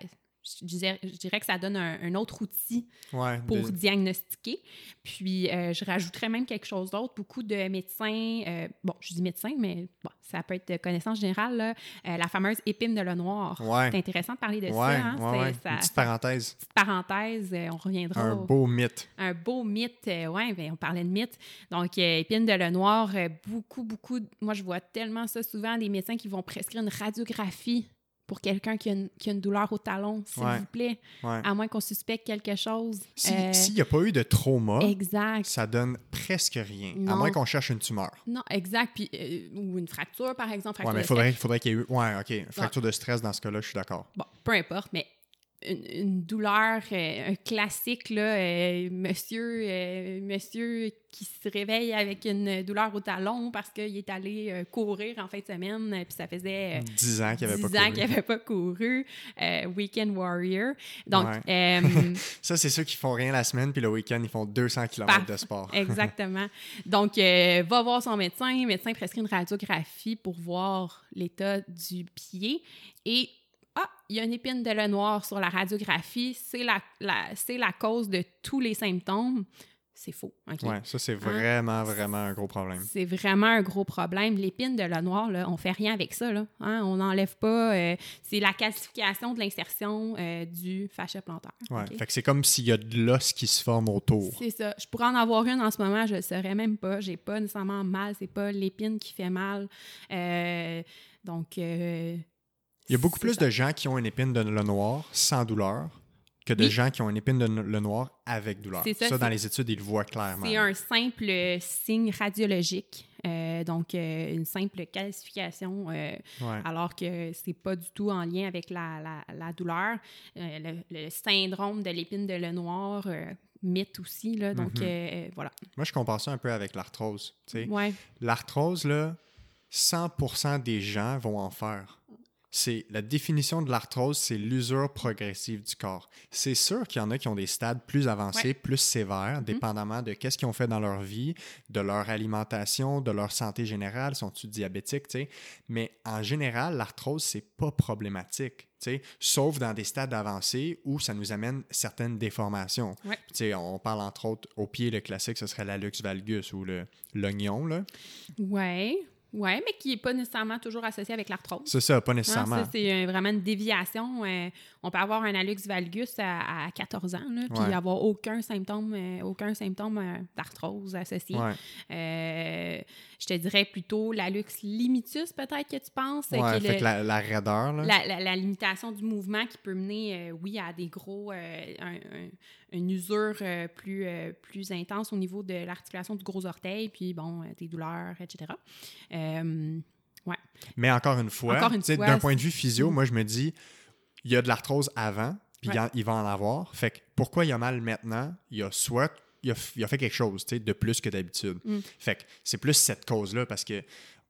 je, dirais, je dirais que ça donne un, un autre outil ouais, pour de- diagnostiquer. Puis, euh, je rajouterais même quelque chose d'autre. Beaucoup de médecins, euh, bon, je dis médecin, mais bon, ça peut être de connaissance générale, là, euh, la fameuse épine de le noir. Ouais. C'est intéressant de parler de Ouais, ça. Hein? ça- Une petite parenthèse. petite parenthèse, on reviendra Un au- beau mythe. un beau mythe. ouais, ben, on parlait de mythe. Donc, épine de le noir, beaucoup, beaucoup. Moi, je vois tellement ça souvent, des médecins qui vont prescrire une radiographie pour quelqu'un qui, a une- qui a une douleur au talon, s'il Ouais. vous plaît, Ouais. à moins qu'on suspecte quelque chose. Si- Euh, S'il n'y a pas eu de trauma, exact. ça donne presque rien, à moins qu'on cherche une tumeur. Non, exact. Puis, euh, ou une fracture, par exemple. Ouais, fracture mais de il faudrait, faudrait qu'il y ait eu. Ouais, OK. Fracture de stress dans ce cas-là, je suis d'accord. Bon, peu importe, mais une, une douleur, euh, un classique, là, euh, monsieur, euh, monsieur qui se réveille avec une douleur au talon parce qu'il est allé courir en fin de semaine, puis ça faisait euh, 10 ans qu'il n'y avait 10 pas n'avait pas couru, Weekend Warrior. Donc, Ouais. Ça, c'est ceux qui font rien la semaine, puis le week-end, ils font 200 km de Parfait. sport. Exactement. Donc, va voir son médecin. Le médecin prescrit une radiographie pour voir l'état du pied. Et, ah, il y a une épine de le noir sur la radiographie. C'est la, la- c'est la cause de tous les symptômes. C'est faux. Ouais, ça, c'est vraiment, vraiment un gros problème. C'est vraiment un gros problème. L'épine de le noir, là, on fait rien avec ça. Là, hein? On n'enlève pas. euh, c'est la calcification de l'insertion euh, du fascia plantaire. OK? Fait que c'est comme s'il y a de l'os qui se forme autour. C'est ça. Je pourrais en avoir une en ce moment, je ne le saurais même pas. J'ai pas nécessairement mal. C'est pas l'épine qui fait mal. Euh, donc. euh, Il y a beaucoup plus ça. de gens qui ont une épine de le noir sans douleur que de Oui. gens qui ont une épine de le noir avec douleur. Ça, Ça, dans les études, ils le voient clairement. C'est un simple signe radiologique. Euh, donc, euh, une simple calcification, euh, Ouais. alors que c'est pas du tout en lien avec la, la- la douleur. Le, le syndrome de l'épine de le noir, mythe aussi, là. Donc, Mhm. voilà. Moi, je compare ça un peu avec l'arthrose. Ouais. L'arthrose, là, 100% des gens vont en faire. C'est la définition de l'arthrose, c'est l'usure progressive du corps. C'est sûr qu'il y en a qui ont des stades plus avancés, Ouais. plus sévères, dépendamment de qu'est-ce qu'ils ont fait dans leur vie, de leur alimentation, de leur santé générale, sont-ils diabétiques, tu sais? Mais en général, l'arthrose c'est pas problématique, tu sais, sauf dans des stades avancés où ça nous amène certaines déformations. Ouais. On parle entre autres au pied le classique, ce serait l'allux valgus ou l'oignon là. Ouais, mais qui n'est pas nécessairement toujours associé avec l'arthrose. C'est ça, pas Hein, nécessairement. c'est euh, vraiment une déviation. Euh, on peut avoir un hallux valgus à, à 14 ans, là, puis Ouais. avoir aucun symptôme, euh, aucun symptôme euh, d'arthrose associé. Ouais. Je te dirais plutôt l'hallux limitus, peut-être que tu penses. euh, Ouais, qui fait le- que la, la raideur, là. la, la- la limitation du mouvement qui peut mener, euh, oui, à des gros, euh, un- un- une usure plus, plus intense au niveau de l'articulation du gros orteil, puis bon, des douleurs, etc. Ouais. Mais encore une fois, d'un point de vue physio, moi, je me dis, il y a de l'arthrose avant, puis il va en avoir. Fait que pourquoi il y a mal maintenant? Il y a soit il a, f- il a fait quelque chose de plus que d'habitude. Mm. Fait que c'est plus cette cause-là parce que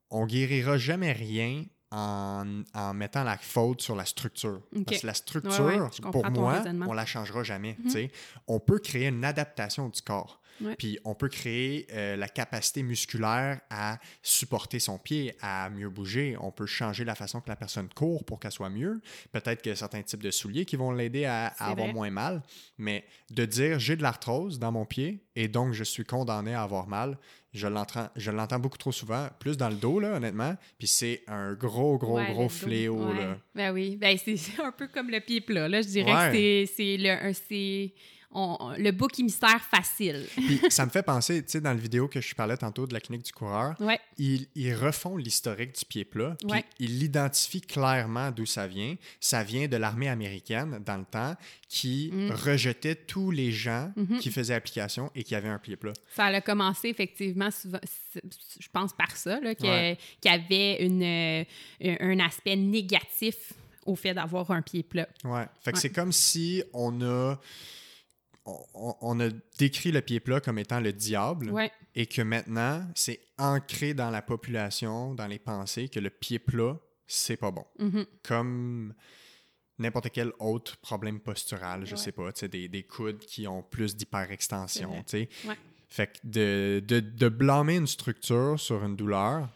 on guérira jamais rien en, en mettant la faute sur la structure. Parce que la structure, ouais, pour moi, on la changera jamais. Mhm. sais. On peut créer une adaptation du corps. Ouais. Puis on peut créer euh, la capacité musculaire à supporter son pied, à mieux bouger. On peut changer la façon que la personne court pour qu'elle soit mieux. Peut-être qu'il y a certains types de souliers qui vont l'aider à, avoir moins mal. Mais de dire j'ai de l'arthrose dans mon pied et donc je suis condamné à avoir mal, je l'entends, je l'entends beaucoup trop souvent, plus dans le dos, là, honnêtement. Puis c'est un gros, gros, Ouais, gros fléau. ouais. Là. Ben oui, ben c'est un peu comme le pied plat. Là, je dirais que c'est- on- le bouc émissaire facile. Puis ça me fait penser, tu sais, dans la vidéo que je parlais tantôt de la clinique du coureur, Ouais, ils, ils refont l'historique du pied plat, puis Ouais. ils identifient clairement d'où ça vient. Ça vient de l'armée américaine dans le temps qui Mm. rejetait tous les gens Mhm. qui faisaient application et qui avaient un pied plat. ça a commencé effectivement, souvent, je pense par ça, Ouais. qu'il y avait une, euh, un aspect négatif au fait d'avoir un pied plat. Ouais. Fait que Ouais. c'est comme si on a, on, on a décrit le pied plat comme étant le diable Ouais, et que maintenant, c'est ancré dans la population, dans les pensées, que le pied plat, c'est pas bon. mhm, comme n'importe quel autre problème postural, je Ouais. sais pas, tu sais, des, des coudes qui ont plus d'hyperextension, vrai. tu sais. Ouais. Fait que de, de, de blâmer une structure sur une douleur,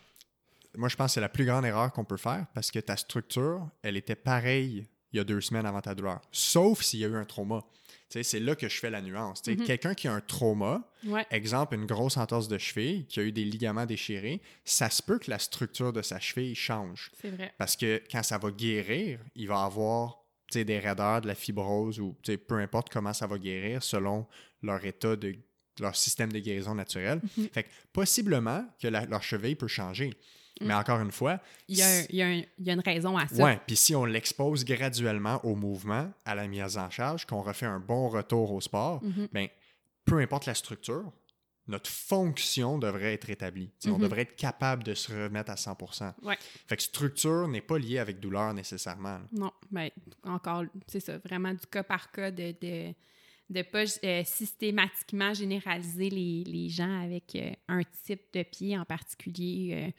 moi, je pense que c'est la plus grande erreur qu'on peut faire parce que ta structure, elle était pareille il y a deux semaines avant ta douleur. Sauf s'il y a eu un trauma. C'est là que je fais la nuance. Mhm. Quelqu'un qui a un trauma, ouais, exemple, une grosse entorse de cheville, qui a eu des ligaments déchirés, ça se peut que la structure de sa cheville change. c'est vrai. Parce que quand ça va guérir, il va avoir des raideurs, de la fibrose ou peu importe comment ça va guérir selon leur état de leur système de guérison naturel. Mhm. Fait que possiblement que la- leur cheville peut changer. Mais encore une fois, Il y a, si- il y a un- il y a une raison à ça. ouais, puis si on l'expose graduellement au mouvement, à la mise en charge, qu'on refait un bon retour au sport, Mhm. ben, peu importe la structure, notre fonction devrait être établie. On Mhm. devrait être capable de se remettre à 100% Ouais. Fait que structure n'est pas liée avec douleur nécessairement. là. Non, mais encore, c'est ça, vraiment du cas par cas de de, de pas euh, systématiquement généraliser les, les gens avec euh, un type de pied en particulier. euh,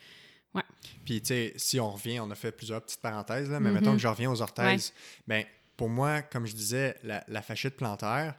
Puis, tu sais, si on revient, on a fait plusieurs petites parenthèses, là, mais Mhm. mettons que je reviens aux orthèses. Ben, pour moi, comme je disais, la, la fasciite plantaire,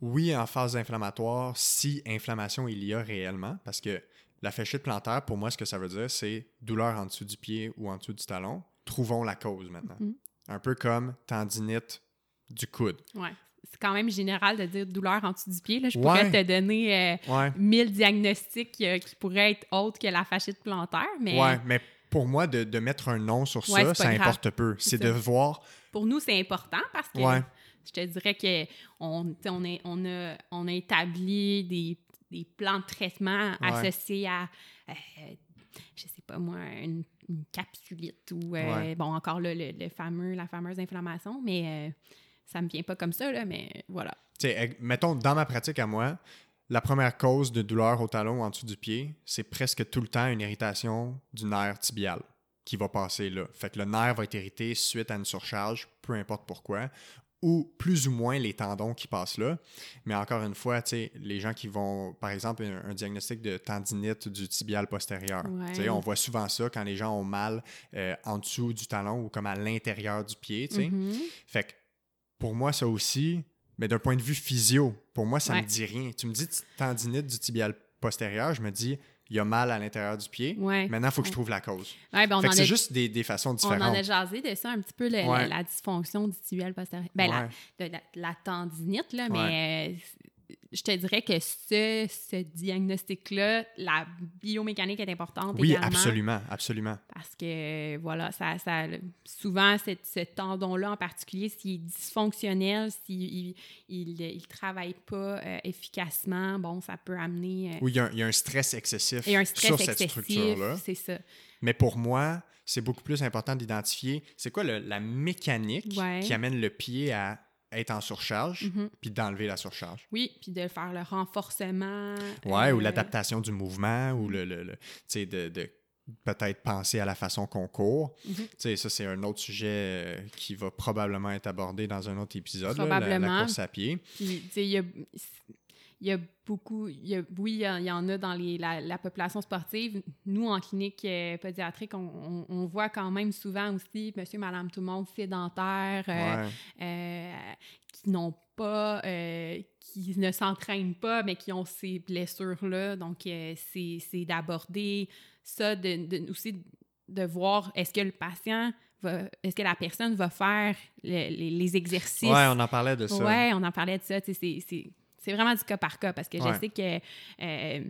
oui, en phase inflammatoire, si inflammation il y a réellement, parce que la fasciite plantaire, pour moi, ce que ça veut dire, c'est douleur en dessous du pied ou en dessous du talon. Trouvons la cause maintenant. Mhm. Un peu comme tendinite du coude. ouais. C'est quand même général de dire douleur en dessous du pied. Là. Je Ouais. pourrais te donner euh, Ouais. 1000 diagnostics euh, qui pourraient être autres que la fasciite plantaire, mais Ouais, mais pour moi, de, de mettre un nom sur Ouais, ça, ça grave. importe peu. C'est de voir. pour nous, c'est important parce que je te dirais que on, on, est- on, a, on a établi des, des plans de traitement associés à, euh, je sais pas moi, une, une capsulite ou, euh, bon, encore là, le, le fameux, la fameuse inflammation, mais euh, ça me vient pas comme ça, là, mais voilà. Mettons, dans ma pratique à moi, la première cause de douleur au talon ou en dessous du pied, c'est presque tout le temps une irritation du nerf tibial qui va passer là. Fait que le nerf va être irrité suite à une surcharge, peu importe pourquoi, ou plus ou moins les tendons qui passent là. Mais encore une fois, les gens qui vont, par exemple, un, un diagnostic de tendinite du tibial postérieur. Ouais. On voit souvent ça quand les gens ont mal euh, en dessous du talon ou comme à l'intérieur du pied. Mhm. Fait que pour moi, ça aussi, mais d'un point de vue physio, pour moi, ça Ouais. me dit rien. Tu me dis tendinite du tibial postérieur, je me dis, il y a mal à l'intérieur du pied. Ouais. Maintenant, il faut que je trouve la cause. Ouais, ben, on c'est juste des, des façons On différentes. en a jasé de ça un petit peu, le- Ouais. la, la dysfonction du tibial postérieur. Ben, la- Ouais. de la, la tendinite, là, mais euh, je te dirais que ce, ce diagnostic-là, la biomécanique est importante Oui, également. absolument, absolument. Parce que, voilà, ça, ça, souvent, cette- ce tendon-là en particulier, s'il est dysfonctionnel, s'il il, il, travaille pas euh, efficacement, bon, ça peut amener... euh, Oui, il y, a un, il y a un stress excessif et un stress sur cette structure-là. c'est ça. Mais pour moi, c'est beaucoup plus important d'identifier c'est quoi le- la mécanique Ouais. qui amène le pied à être en surcharge, Mhm. puis d'enlever la surcharge. Oui, puis de faire le renforcement. Ouais, ou euh, l'adaptation du mouvement, ou le, le- le- tu sais, de, de peut-être penser à la façon qu'on court. Tu sais, ça, c'est un autre sujet euh, qui va probablement être abordé dans un autre épisode, là, la- la, Probablement. course à pied. Puis, tu sais, il y a, il y a beaucoup, il y a, oui, il y, en a dans les, la, population sportive. Nous, en clinique euh, pédiatrique, on, on, voit quand même souvent aussi monsieur, madame, tout le monde sédentaire, euh, euh, qui n'ont pas, qui ne s'entraînent pas, mais qui ont ces blessures-là. Donc, c'est d'aborder ça, de, aussi de voir est-ce que le patient est-ce que la personne va faire les, exercices? Oui, on en parlait de ça. Oui, on en parlait de ça. C'est vraiment du cas par cas parce que je sais que euh,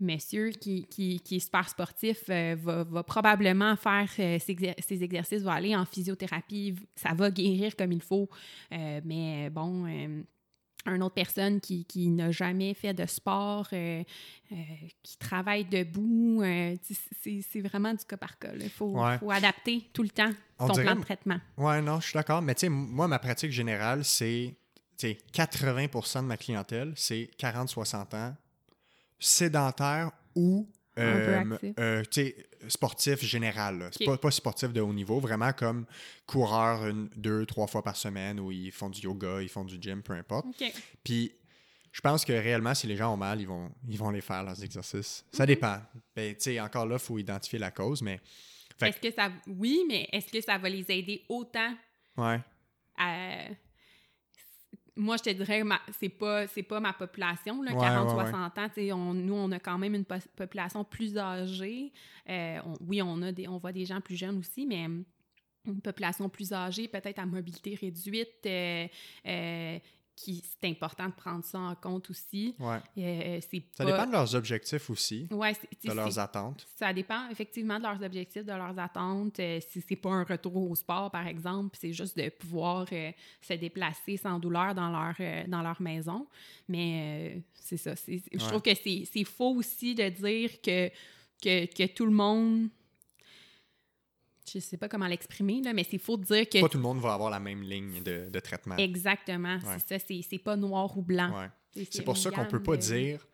monsieur qui, qui, qui, est super sportif euh, va, va, probablement faire euh, ses, exercices, va aller en physiothérapie, ça va guérir comme il faut. mais bon, une autre personne qui, qui n'a jamais fait de sport, qui travaille debout, c'est vraiment du cas par cas. Il faut, faut, adapter tout le temps ton plan de traitement. Oui, non, je suis d'accord. Mais tu sais, moi, ma pratique générale, c'est 80% de ma clientèle, c'est 40-60 ans, sédentaire ou euh, euh, sportif général. C'est pas, pas, sportif de haut niveau, vraiment comme coureur une, deux, trois fois par semaine où ils font du yoga, ils font du gym, peu importe. Puis je pense que réellement, si les gens ont mal, ils vont, ils vont les faire, leurs exercices. Ça dépend. Ben, encore là, il faut identifier la cause, mais... Est-ce que ça... Oui, mais est-ce que ça va les aider autant ouais. à moi, je te dirais, c'est pas, pas ma population, 40-60 ans. nous, on a quand même une population plus âgée. Euh, oui, on, a des, on voit des gens plus jeunes aussi, mais une population plus âgée, peut-être à mobilité réduite, euh, euh, qui c'est important de prendre ça en compte aussi. Ouais. Euh, ça dépend de leurs objectifs aussi, ouais, de leurs attentes. Ça dépend effectivement de leurs objectifs, de leurs attentes. Euh, si c'est pas un retour au sport, par exemple, c'est juste de pouvoir euh, se déplacer sans douleur dans leur, dans leur maison. Mais c'est ça. Je trouve que c'est faux aussi de dire que, que, que tout le monde je sais pas comment l'exprimer, mais c'est faux de dire que. Pas tout le monde va avoir la même ligne de, traitement. Exactement. C'est ça, c'est pas noir ou blanc. C'est pour ça qu'on peut pas dire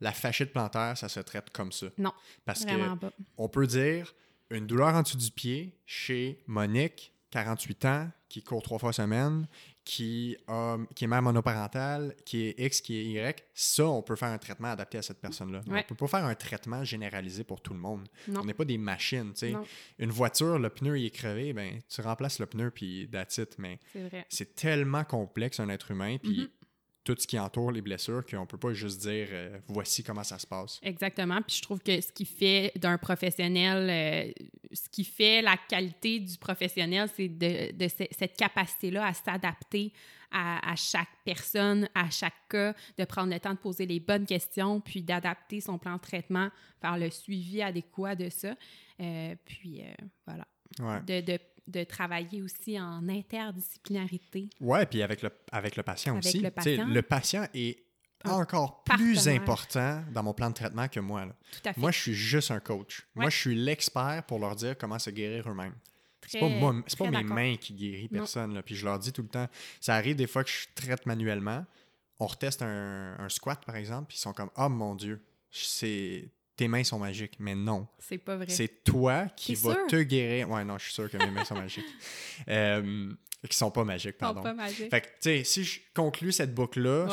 la fascite plantaire, ça se traite comme ça. Non. Parce que pas. on peut dire une douleur en dessous du pied chez Monique, 48 ans, qui court trois fois semaine, qui, qui est mère monoparentale, qui est X, qui est Y, ça, on peut faire un traitement adapté à cette personne-là. On ne peut pas faire un traitement généralisé pour tout le monde. On n'est pas des machines. Une voiture, le pneu il est crevé, ben, tu remplaces le pneu puis that's it. Mais c'est tellement complexe un être humain. Puis mm-hmm tout ce qui entoure les blessures qu'on ne peut pas juste dire euh, voici comment ça se passe. Exactement. Puis je trouve que ce qui fait d'un professionnel, euh, ce qui fait la qualité du professionnel, c'est de, de cette capacité-là à s'adapter à, chaque personne, à chaque cas, de prendre le temps de poser les bonnes questions, puis d'adapter son plan de traitement, faire le suivi adéquat de ça. Euh, puis voilà. Ouais. De, de de travailler aussi en interdisciplinarité. Oui, puis avec le, avec le patient aussi. Le patient. le patient est encore plus important dans mon plan de traitement que moi. Tout à fait. Moi, je suis juste un coach. Moi, je suis l'expert pour leur dire comment se guérir eux-mêmes. C'est pas, moi, pas mes mains qui guérissent personne. Là. Puis je leur dis tout le temps, ça arrive des fois que je traite manuellement. On reteste un, un squat, par exemple, puis ils sont comme « Oh mon Dieu, c'est tes mains sont magiques. Mais non. C'est pas vrai. C'est toi qui vas te guérir. Ouais, non, je suis sûr que mes mains sont magiques. Euh, qui sont pas magiques, pardon. Sont pas magiques. Fait que, tu sais, si je conclue cette boucle-là,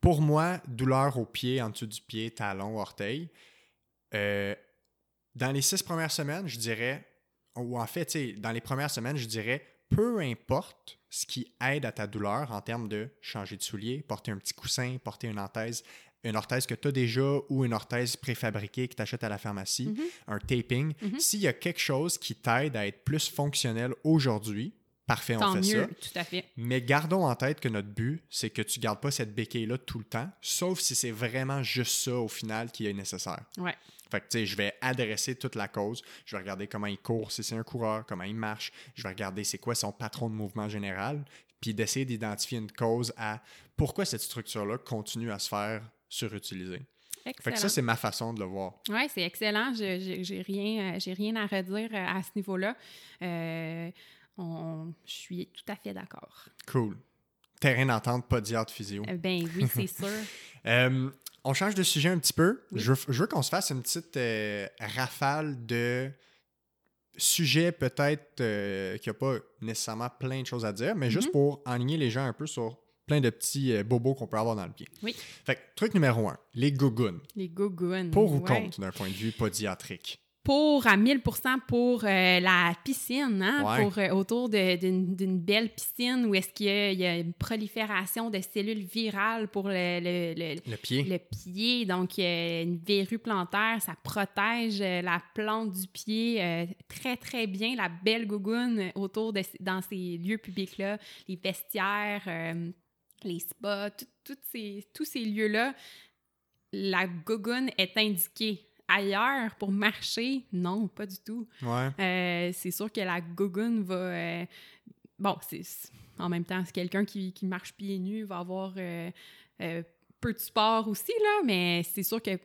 pour moi, douleur au pied, en dessous du pied, talon, orteil, euh, dans les six premières semaines, je dirais, ou en fait, tu sais, dans les premières semaines, je dirais, peu importe ce qui aide à ta douleur en termes de changer de soulier, porter un petit coussin, porter une anthèse, une orthèse que tu as déjà ou une orthèse préfabriquée que tu achètes à la pharmacie, mhm. un taping. Mhm. S'il y a quelque chose qui t'aide à être plus fonctionnel aujourd'hui, parfait, on fait mieux, ça. Tout à fait. Mais gardons en tête que notre but, c'est que tu ne gardes pas cette béquille-là tout le temps, sauf si c'est vraiment juste ça au final qui est nécessaire. Ouais. Fait que, tu sais, je vais adresser toute la cause. Je vais regarder comment il court, si c'est un coureur, comment il marche. Je vais regarder c'est quoi son patron de mouvement général. Puis d'essayer d'identifier une cause à pourquoi cette structure-là continue à se faire surutilisé. Fait que ça, c'est ma façon de le voir. Oui, c'est excellent. Je n'ai rien, euh, rien à redire euh, à ce niveau-là. Euh, je suis tout à fait d'accord. Cool. Terrain d'entente, pas de physio. ben oui, c'est sûr. on change de sujet un petit peu. Je, veux, qu'on se fasse une petite rafale de sujets peut-être qu'il n'y a pas nécessairement plein de choses à dire, mais juste mm-hmm. pour aligner les gens un peu sur plein de petits euh, bobos qu'on peut avoir dans le pied. Oui. Fait que, truc numéro un, les gougounes. Les gougounes. Pour ou ouais. contre d'un point de vue podiatrique? Pour à 1000% pour euh, la piscine, hein, Ouais. pour euh, autour d'une belle piscine où est-ce qu'il y, a- il y a une prolifération de cellules virales pour le, le- le- Le pied? le pied. Donc, une verrue plantaire, ça protège la plante du pied très, très bien. La belle gougoune autour de dans ces lieux publics-là, les vestiaires, les spas, tout- ces, tous ces lieux-là, la gougoune est indiquée. Ailleurs, pour marcher, non, pas du tout. Ouais. Euh, c'est sûr que la gougoune va. euh, bon, c'est en même temps, c'est quelqu'un qui, qui marche pieds nus va avoir euh, peu de sport aussi, là, mais c'est sûr que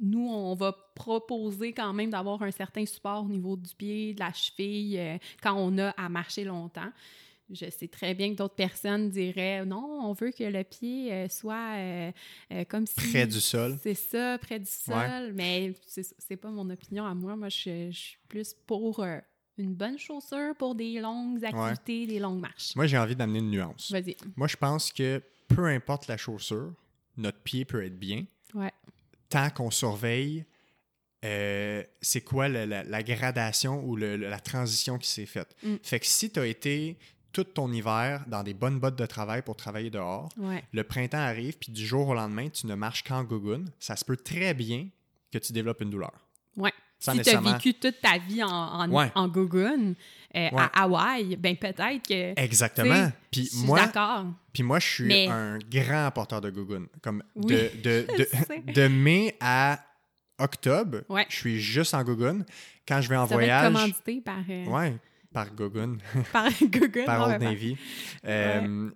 nous, on va proposer quand même d'avoir un certain support au niveau du pied, de la cheville, quand on a à marcher longtemps. Je sais très bien que d'autres personnes diraient non, on veut que le pied euh, soit euh, euh, comme si. Près du sol. C'est ça, près du sol. Ouais. Mais c'est pas mon opinion à moi. Moi, je, je suis plus pour euh, une bonne chaussure pour des longues activités, des longues marches. Moi, j'ai envie d'amener une nuance. Vas-y. Moi, je pense que peu importe la chaussure, notre pied peut être bien Ouais. tant qu'on surveille c'est quoi la, la- la gradation ou le- la transition qui s'est faite. Mm. Fait que si tu as été tout ton hiver dans des bonnes bottes de travail pour travailler dehors, Ouais. le printemps arrive, puis du jour au lendemain, tu ne marches qu'en gougoune, ça se peut très bien que tu développes une douleur. Ouais. Sans si tu as vécu toute ta vie en, en, Ouais. en gougoune euh, Ouais. à Hawaï, ben peut-être que. Exactement. Puis moi, puis moi, je suis Mais- un grand porteur de gougoune. Comme Oui, de, de, de, mai à octobre, Ouais. je suis juste en gougoune. Quand je vais en Ça va être voyage, commandité par, euh, par gougoune, par Google. par Old Navy. Euh,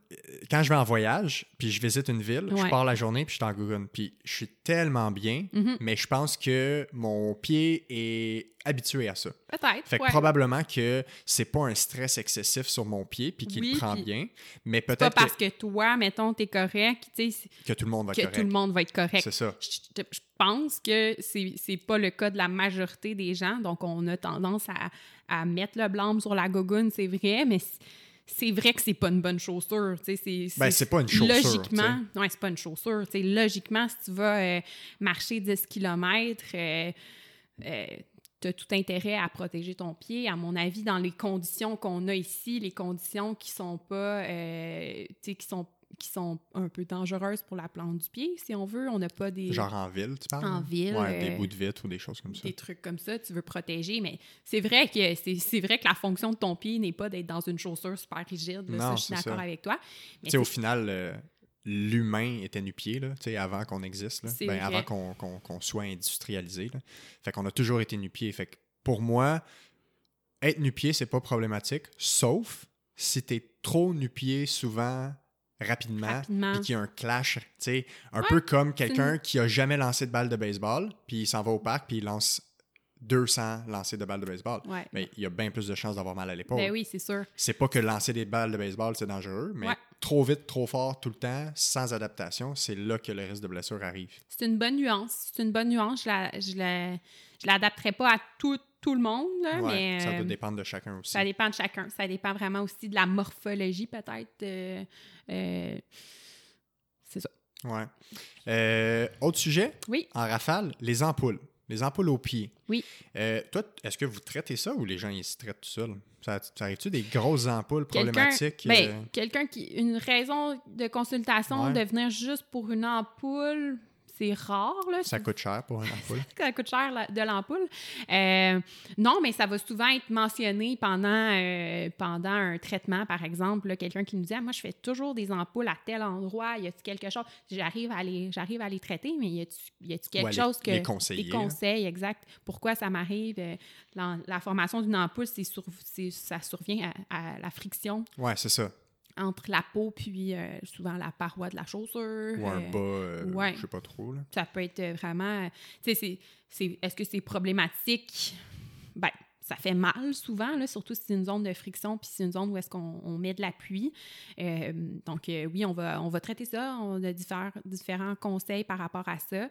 Quand je vais en voyage, puis je visite une ville, je pars la journée, puis je suis en gougoune. Puis je suis tellement bien, Mhm. mais je pense que mon pied est habitué à ça. Peut-être. Fait que ouais. probablement que c'est pas un stress excessif sur mon pied, puis qu'il Oui, prend bien, mais Pas peut-être parce que, que toi, mettons, t'es correct, que tout le monde va que être correct. tout le monde va être correct. C'est ça. Je, je pense que c'est pas le cas de la majorité des gens, donc on a tendance à, à mettre le blâme sur la gogoune, c'est vrai, mais c'est vrai que c'est pas une bonne chaussure, c'est... Ben, c'est pas une chaussure, Logiquement, ouais, c'est pas une chaussure, logiquement, si tu vas euh, marcher 10 km, tu as tout intérêt à protéger ton pied. À mon avis, dans les conditions qu'on a ici, les conditions qui sont pas, euh, tu sais, qui sont qui sont un peu dangereuses pour la plante du pied, si on veut. On n'a pas des, Genre en ville, tu parles? En ville, Ouais, des euh, bouts de vitre ou des choses comme ça. des trucs comme ça, tu veux protéger, mais c'est vrai que c'est vrai que la fonction de ton pied n'est pas d'être dans une chaussure super rigide. là, ça, Non, je suis d'accord avec toi. Mais au final, euh, l'humain était nu-pied, là, tu sais, avant qu'on existe, là. Ben, avant qu'on soit industrialisé. Là. Fait qu'on a toujours été nu-pied. Fait que pour moi, être nu-pied, c'est pas problématique, sauf si t'es trop nu-pied souvent, rapidement, Rapidement. puis qu'il y a un clash, tu sais, un Ouais, peu comme quelqu'un qui a jamais lancé de balle de baseball, puis il s'en va au parc, puis il lance 200 lancers de balles de baseball. Ouais. Mais il y a bien plus de chances d'avoir mal à l'épaule. Ben oui, c'est sûr. C'est pas que lancer des balles de baseball, c'est dangereux, mais Ouais. trop vite, trop fort, tout le temps, sans adaptation, c'est là que le risque de blessure arrive. C'est une bonne nuance. C'est une bonne nuance. Je la, je la, je l'adapterai pas à tout, tout le monde, là, Ouais, mais ça euh, doit dépendre de chacun aussi. ça dépend de chacun. Ça dépend vraiment aussi de la morphologie, peut-être. euh, euh, c'est ça. Ouais. Euh, autre sujet, Oui. en rafale, les ampoules. Les ampoules aux pieds. Oui. Euh, toi, est-ce que vous traitez ça ou les gens ils se traitent tout seuls? Ça, ça arrive-tu des grosses ampoules Quelqu'un, problématiques? ben, euh, quelqu'un qui, une raison de consultation Ouais. de venir juste pour une ampoule, c'est rare, là. ça coûte cher pour une ampoule. ça coûte cher la- de l'ampoule. Euh, non, mais ça va souvent être mentionné pendant, euh, pendant un traitement, par exemple. Quelqu'un qui nous dit Ah, Moi, je fais toujours des ampoules à tel endroit, y a-t-il quelque chose? J'arrive à les, j'arrive à les traiter, mais y a-t-il quelque les- chose que. les conseiller, Des là. conseils, exact. Pourquoi ça m'arrive Euh, La, la formation d'une ampoule, c'est sur- c'est- ça survient à, à la friction? Ouais, c'est ça. Entre la peau puis euh, souvent la paroi de la chaussure. Ou un euh, bas, euh, ouais. je sais pas trop. Là. ça peut être vraiment. Tu sais, c'est- c'est- est-ce que c'est problématique? Ben, ça fait mal souvent, là, surtout si c'est une zone de friction puis c'est une zone où est-ce qu'on on met de l'appui. Euh, donc, euh, oui, on va, on va traiter ça. On a diffère- différents conseils par rapport à ça.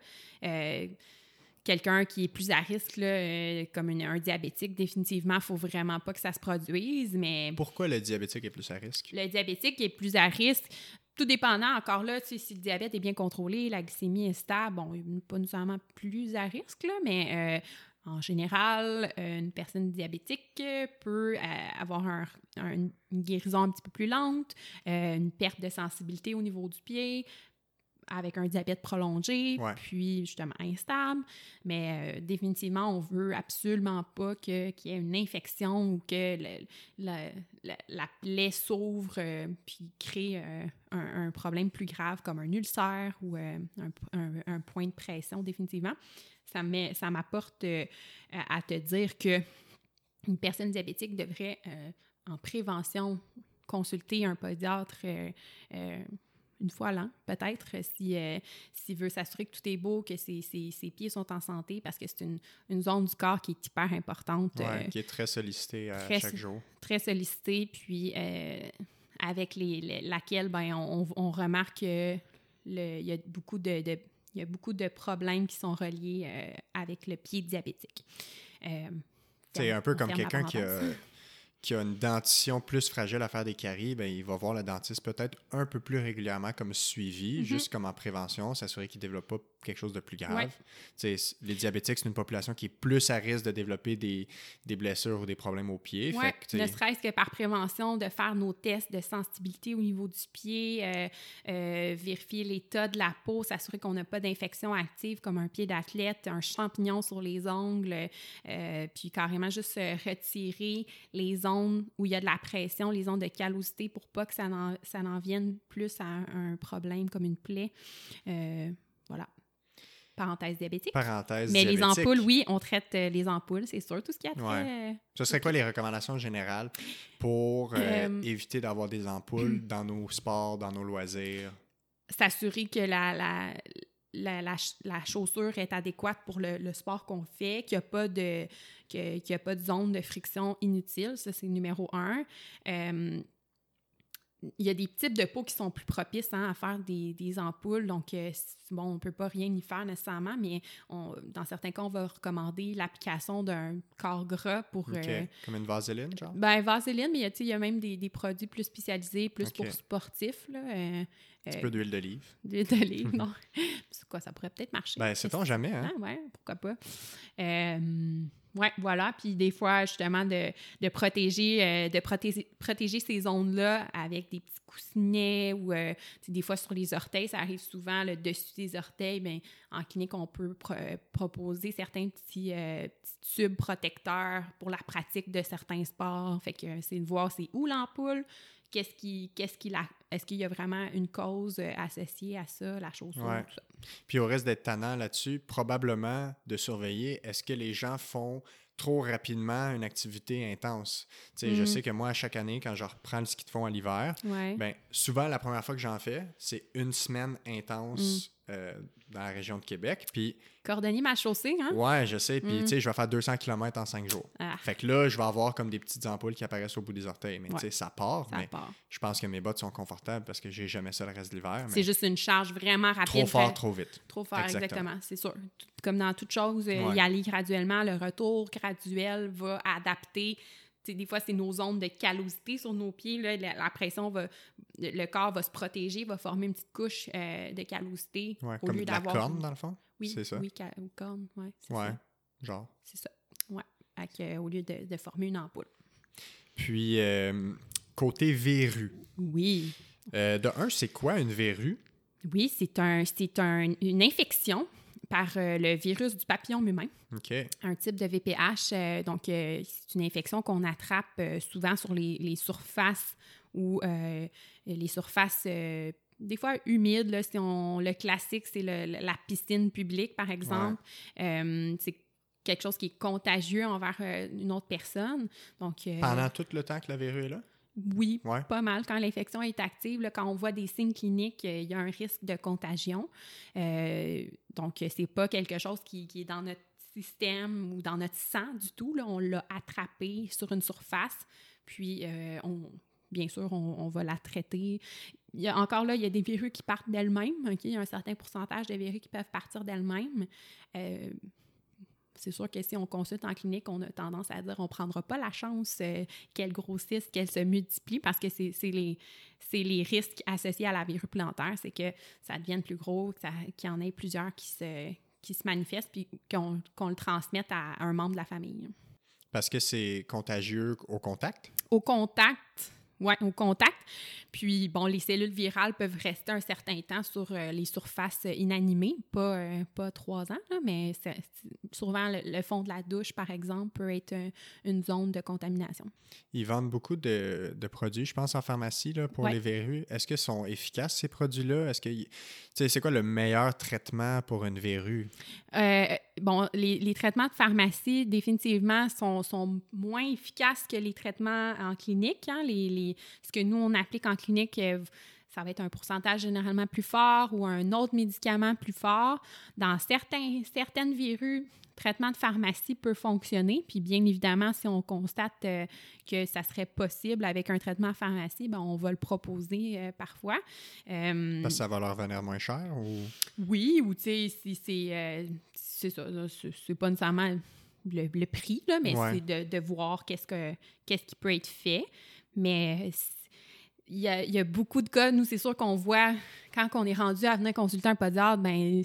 Quelqu'un qui est plus à risque, là, euh, comme une- un diabétique, définitivement, il ne faut vraiment pas que ça se produise. Mais Pourquoi le diabétique est plus à risque? le diabétique est plus à risque. Tout dépendant, encore là, tu sais, si le diabète est bien contrôlé, la glycémie est stable, bon, pas nécessairement plus à risque, là, mais euh, en général, euh, une personne diabétique peut euh, avoir un- un- une guérison un petit peu plus lente, une perte de sensibilité au niveau du pied, avec un diabète prolongé, Ouais. puis justement instable. Mais euh, définitivement, on veut absolument pas qu'il y ait une infection ou que le- la, la- la plaie s'ouvre euh, puis crée euh, un, un problème plus grave comme un ulcère ou euh, un, un- un point de pression, définitivement. Ça m'apporte à te dire que une personne diabétique devrait, en prévention, consulter un podiatre euh, une fois l'an, peut-être, si, euh, s'il veut s'assurer que tout est beau, que ses, ses- ses pieds sont en santé, parce que c'est une, une zone du corps qui est hyper importante, Ouais, euh, qui est très sollicité à très chaque jour. très sollicitée, puis euh, avec les, les- laquelle ben, on, on- remarque qu'il y a beaucoup de, de- il y a beaucoup de problèmes qui sont reliés euh, avec le pied diabétique. Euh, C'est un peu comme quelqu'un qui a. qui a une dentition plus fragile à faire des caries, ben, il va voir le dentiste peut-être un peu plus régulièrement comme suivi, Mhm. juste comme en prévention, s'assurer qu'il ne développe pas quelque chose de plus grave. Ouais. Les diabétiques, c'est une population qui est plus à risque de développer des, des blessures ou des problèmes au pied. Ouais, Fait que, ne serait-ce que par prévention, de faire nos tests de sensibilité au niveau du pied, euh, euh, vérifier l'état de la peau, s'assurer qu'on n'a pas d'infection active comme un pied d'athlète, un champignon sur les ongles, euh, puis carrément juste retirer les zones où il y a de la pression, les zones de callosité pour pas que ça n'en, ça n'en vienne plus à un, problème comme une plaie. Voilà. Parenthèse diabétique. parenthèse Mais les ampoules, oui, on traite euh, les ampoules, c'est sûr, tout ce qui a trait, Ouais. euh, Ce serait quoi les recommandations générales pour euh, Euh, éviter d'avoir des ampoules dans nos sports, dans nos loisirs? s'assurer que la, la, la, la ch- la chaussure est adéquate pour le, le sport qu'on fait, qu'il n'y a, pas de- y a pas de zone de friction inutile. Ça, c'est numéro un. Euh, il y a des types de peaux qui sont plus propices hein, à faire des, des ampoules. Donc, euh, bon, on ne peut pas rien y faire nécessairement, mais on- dans certains cas, on va recommander l'application d'un corps gras pour... Euh, Comme une vaseline, genre? ben, vaseline, mais il y a- même des, des produits plus spécialisés, plus pour sportifs. Là, euh, Un petit peu d'huile d'olive. D'huile d'olive, non. C'est quoi, ça pourrait peut-être marcher. Ben, sait-on jamais, hein? Ah, ouais, pourquoi pas. Ouais, voilà. Puis des fois, justement, de, euh, protéger, ces zones-là avec des petits coussinets ou euh, des fois sur les orteils, ça arrive souvent, le dessus des orteils. Ben, en clinique, on peut pro- proposer certains petits, euh, petits tubes protecteurs pour la pratique de certains sports. Fait que c'est de voir c'est où l'ampoule, qu'est-ce qui, qu'est-ce qui la, est-ce qu'il y a vraiment une cause euh, associée à ça, la chaussure, Ouais. tout ça. Puis au reste d'être tannant là-dessus, probablement de surveiller est-ce que les gens font trop rapidement une activité intense? Tu sais, je Mm. sais que moi, à chaque année, quand je reprends le ski de fond en l'hiver, Ouais. ben, souvent, la première fois que j'en fais, c'est une semaine intense Mm. Euh, dans la région de Québec. Puis, Cordonnier m'a chaussée, hein? ouais, je sais. Puis, Mm. tu sais, je vais faire 200 km en 5 jours. Ah, Fait que là, je vais avoir comme des petites ampoules qui apparaissent au bout des orteils. Mais Ouais. tu sais, ça part. ça mais part. je pense que mes bottes sont confortables parce que j'ai jamais ça le reste de l'hiver. C'est juste une charge vraiment rapide. trop fort, Fait- trop vite. Trop fort, Exactement. c'est sûr. Comme dans toute chose, euh, Ouais. y aller graduellement, le retour graduel va adapter. Des fois, c'est nos zones de callosité sur nos pieds. Là, la, la pression va. Le corps va se protéger, va former une petite couche euh, de callosité Ouais, au comme lieu de la corne, dans le fond? Oui, c'est ça. Oui, ou corne, ouais, Ouais, ça. genre. C'est ça. Ouais. Que, euh, au lieu de, de former une ampoule. Puis, euh, côté verrue. Oui. De un, c'est quoi une verrue? Oui, c'est un, c'est un- une infection par euh, le virus du papillon humain. Un type de VPH. euh, donc, euh, c'est une infection qu'on attrape souvent sur les, les surfaces ou les surfaces, des fois humides. Là, si on, le classique, c'est la piscine publique, par exemple. Euh, c'est quelque chose qui est contagieux envers euh, une autre personne. Donc, euh, Pendant tout le temps que la verrue est là? Oui, Ouais. pas mal. Quand l'infection est active, là, quand on voit des signes cliniques, euh, il y a un risque de contagion. Euh, donc, c'est pas quelque chose qui, qui est dans notre système ou dans notre sang du tout. Là. On l'a attrapé sur une surface, puis euh, on, bien sûr, on, on va la traiter. Il y a, encore là, il y a des verrues qui partent d'elles-mêmes. Il y a un certain pourcentage de verrues qui peuvent partir d'elles-mêmes. Euh, c'est sûr que si on consulte en clinique, on a tendance à dire on ne prendra pas la chance euh, qu'elle grossisse, qu'elle se multiplie, parce que c'est les, les risques associés à la verrue plantaire, c'est que ça devienne plus gros, qu'il y en ait plusieurs qui se, qui se manifestent, puis qu'on le transmette à un membre de la famille. Parce que c'est contagieux au contact? Au contact, oui, au contact. Puis, bon, les cellules virales peuvent rester un certain temps sur euh, les surfaces inanimées, pas, euh, pas trois ans, mais souvent le, fond de la douche, par exemple, peut être une zone de contamination. Ils vendent beaucoup de, de produits, je pense, en pharmacie là, pour les verrues. Est-ce qu'ils sont efficaces, ces produits-là? Est-ce que c'est quoi le meilleur traitement pour une verrue? Euh, bon, les, les, traitements de pharmacie, définitivement, sont, sont, moins efficaces que les traitements en clinique. Hein? Les, les, ce que nous, on applique en clinique, euh, ça va être un pourcentage généralement plus fort ou un autre médicament plus fort. Dans certains, certaines verrues, traitement de pharmacie peut fonctionner. Puis bien évidemment, si on constate euh, que ça serait possible avec un traitement pharmacie, ben, on va le proposer euh, parfois. Parce que ça va leur venir moins cher ou... Oui, ou tu sais, si c'est... c'est ça, c'est pas nécessairement le, prix, là, mais c'est de, de, voir qu'est-ce, que, qu'est-ce qui peut être fait. Mais il y, a, il y a, beaucoup de cas, nous, c'est sûr qu'on voit, quand on est rendu à venir consulter un podiatre, ben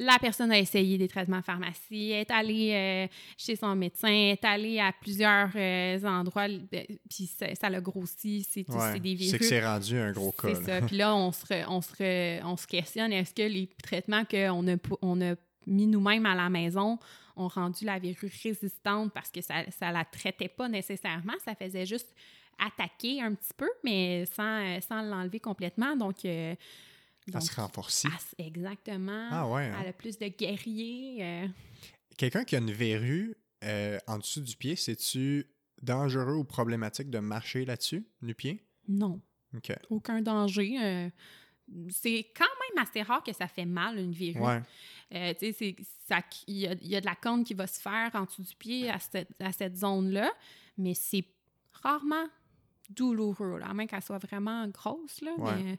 la personne a essayé des traitements pharmacie, est allée euh, chez son médecin, est allée à plusieurs euh, endroits, ben, puis ça, l'a grossi, c'est des virus. C'est que c'est rendu un gros cas. C'est ça. Puis là, on se, on, se, on se questionne, est-ce que les traitements qu'on a, on a mis nous-mêmes à la maison ont rendu la verrue résistante parce que ça ne la traitait pas nécessairement, ça faisait juste attaquer un petit peu, mais sans, sans l'enlever complètement. Donc, euh, elle se renforce. exactement. Ah ouais. Hein? Elle a plus de guerriers. Euh. Quelqu'un qui a une verrue euh, en dessous du pied, c'est-tu dangereux ou problématique de marcher là-dessus, du pied? Non. OK. Aucun danger. C'est quand même assez rare que ça fait mal, une verrue. Ouais. il y, y, a de la corne qui va se faire en dessous du pied à cette, à cette zone-là, mais c'est rarement douloureux, là, à moins qu'elle soit vraiment grosse. Là,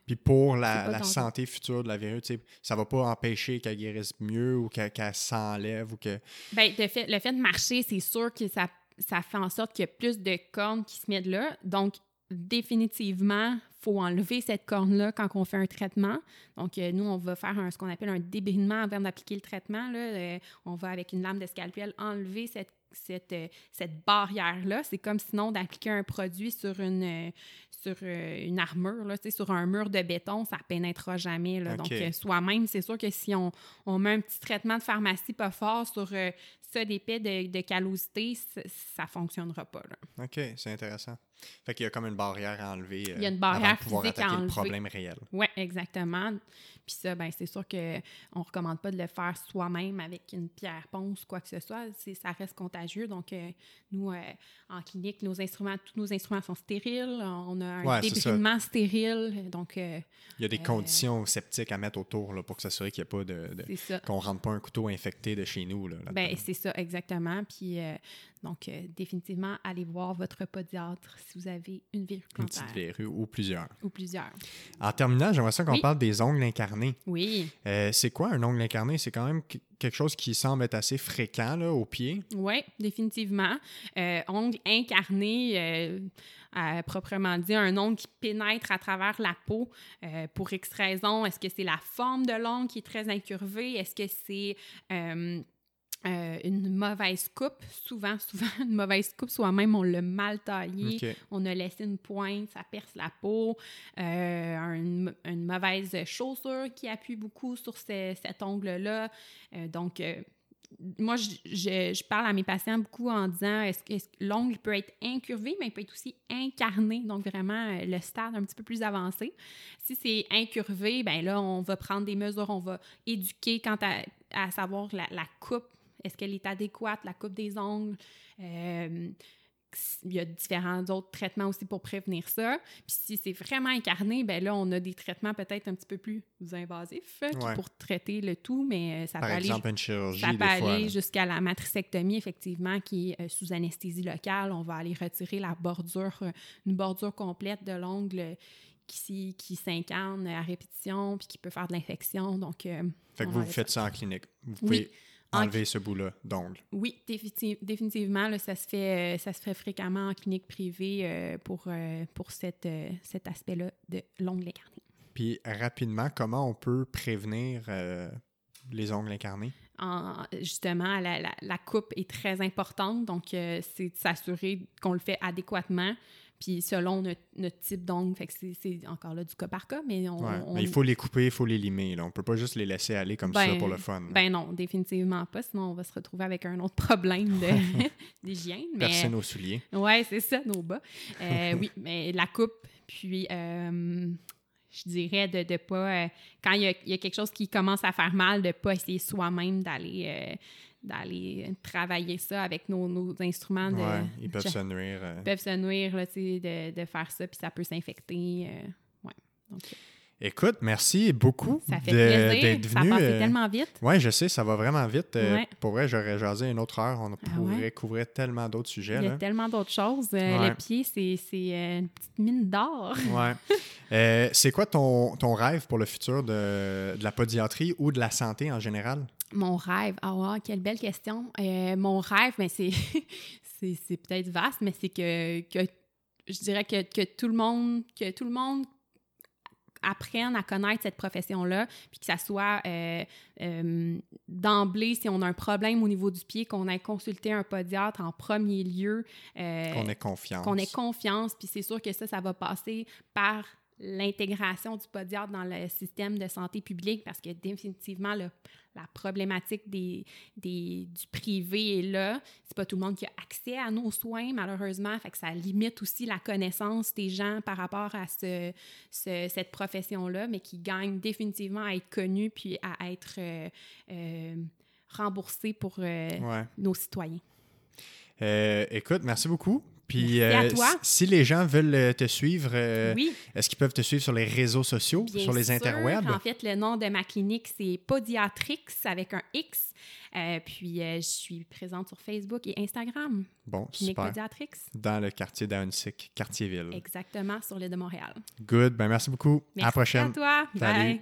Puis pour la, santé future de la verrue, ça va pas empêcher qu'elle guérisse mieux ou qu'elle s'enlève ou que... Bien, le fait, le fait de marcher, c'est sûr que ça, ça fait en sorte qu'il y a plus de cornes qui se mettent là. Donc, définitivement, faut enlever cette corne-là quand on fait un traitement. Donc, euh, nous, on va faire ce qu'on appelle un débrinement avant d'appliquer le traitement. Là. Euh, on va, avec une lame de scalpel, enlever cette cette, euh, cette barrière-là. C'est comme sinon d'appliquer un produit sur une, euh, sur euh, une armure, là, sur un mur de béton, ça ne pénétrera jamais. Là. Donc, soi-même, c'est sûr que si on, on, met un petit traitement de pharmacie pas fort sur ça d'épais de, de callosité, ça ne fonctionnera pas. Là. OK, c'est intéressant. Fait qu'il y a comme une barrière à enlever. Il y a une barrière pour pouvoir attaquer le problème réel. Oui, exactement. Puis ça, ben, c'est sûr qu'on ne recommande pas de le faire soi-même avec une pierre ponce, quoi que ce soit. Ça reste contagieux. Donc, euh, nous, euh, en clinique, nos instruments, tous nos instruments sont stériles. On a un débridement stérile. Donc, euh, Il y a des conditions sceptiques à mettre autour là, pour s'assurer qu'il n'y ait pas de. qu'on ne rentre pas un couteau infecté de chez nous. Là, ben, c'est ça, exactement. Puis donc, euh, définitivement, allez voir votre podiatre si vous avez une verrue plantaire. Une petite verrue ou plusieurs. Ou plusieurs. En terminant, j'aimerais ça qu'on parle des ongles incarnés. Oui. Euh, c'est quoi un ongle incarné? C'est quand même quelque chose qui semble être assez fréquent là, au pied. Oui, définitivement. Euh, ongle incarné, proprement dit, un ongle qui pénètre à travers la peau pour X raison. Est-ce que c'est la forme de l'ongle qui est très incurvée? Est-ce que c'est euh, une mauvaise coupe, souvent, souvent une mauvaise coupe, soit même on l'a mal taillé, on a laissé une pointe, ça perce la peau, euh, une, mauvaise chaussure qui appuie beaucoup sur cet ongle-là. Euh, donc, moi, je, je, parle à mes patients beaucoup en disant est-ce que l'ongle peut être incurvé, mais il peut être aussi incarné, donc vraiment le stade un petit peu plus avancé. Si c'est incurvé, ben là, on va prendre des mesures, on va éduquer quant à, à savoir la, la coupe est-ce qu'elle est adéquate, la coupe des ongles? Euh, il y a différents autres traitements aussi pour prévenir ça. Puis si c'est vraiment incarné, ben là, on a des traitements peut-être un petit peu plus invasifs pour traiter le tout, mais euh, ça Par peut exemple, aller, une chirurgie, ça peut aller jusqu'à la matricectomie, effectivement, qui est euh, sous anesthésie locale. On va aller retirer la bordure, une bordure complète de l'ongle qui, qui s'incarne à répétition puis qui peut faire de l'infection. Donc, fait que vous, faites ça en clinique. Vous pouvez enlever ce bout-là d'ongle. Oui, définitivement, ça, se fait, euh, ça se fait fréquemment en clinique privée euh, pour, euh, pour cette, cet aspect-là de l'ongle incarné. Puis rapidement, comment on peut prévenir les ongles incarnés? justement, la, la, coupe est très importante, donc c'est de s'assurer qu'on le fait adéquatement. Puis selon notre, type d'ongle, c'est encore là du cas par cas, mais on, il faut les couper, il faut les limer. Là. On peut pas juste les laisser aller comme ça ben, pour le fun. Ben non, définitivement pas, sinon on va se retrouver avec un autre problème d'hygiène. Percer nos souliers. Oui, c'est ça, nos bas. Euh, oui, mais la coupe, puis euh, je dirais de ne pas, euh, quand il y, a, il y, a, quelque chose qui commence à faire mal, de ne pas essayer soi-même d'aller d'aller travailler ça avec nos, nos instruments. De, ils peuvent se nuire. Ils peuvent se nuire là, de, de, faire ça, puis ça peut s'infecter. Euh, ouais. Donc, Écoute, merci beaucoup d'être venu. Ça passe euh, tellement vite. Oui, je sais, ça va vraiment vite. Euh, pour vrai, j'aurais jasé une autre heure. On ah pourrait couvrir tellement d'autres sujets. Il y a tellement d'autres choses. Le pied, c'est une petite mine d'or. ouais. c'est quoi ton, ton, rêve pour le futur de, de la podiatrie ou de la santé en général? Mon rêve, ah ouais, quelle belle question. Euh, mon rêve, mais c'est, c'est, peut-être vaste, mais c'est que, que, je dirais que, que, tout le monde, que tout le monde apprenne à connaître cette profession-là, puis que ça soit euh, euh, d'emblée, si on a un problème au niveau du pied, qu'on ait consulté un podiatre en premier lieu. qu'on ait confiance. Qu'on ait confiance, puis c'est sûr que ça, ça va passer par l'intégration du podiatre dans le système de santé publique parce que définitivement, la problématique des, des, du privé est là. C'est pas tout le monde qui a accès à nos soins, malheureusement. Fait que ça limite aussi la connaissance des gens par rapport à ce, cette profession-là, mais qui gagne définitivement à être connue puis à être euh, euh, remboursée pour euh, nos citoyens. écoute, merci beaucoup. Puis euh, si les gens veulent euh, te suivre, euh, est-ce qu'ils peuvent te suivre sur les réseaux sociaux, sur les interwebs? En fait, le nom de ma clinique, c'est Podiatrix avec un X. puis je suis présente sur Facebook et Instagram. Bon, clinique super. Podiatrix. Dans le quartier d'Aunsic, quartier-ville. Exactement, sur l'île de Montréal. Good. Ben merci beaucoup. Merci à la prochaine. à toi. Bye.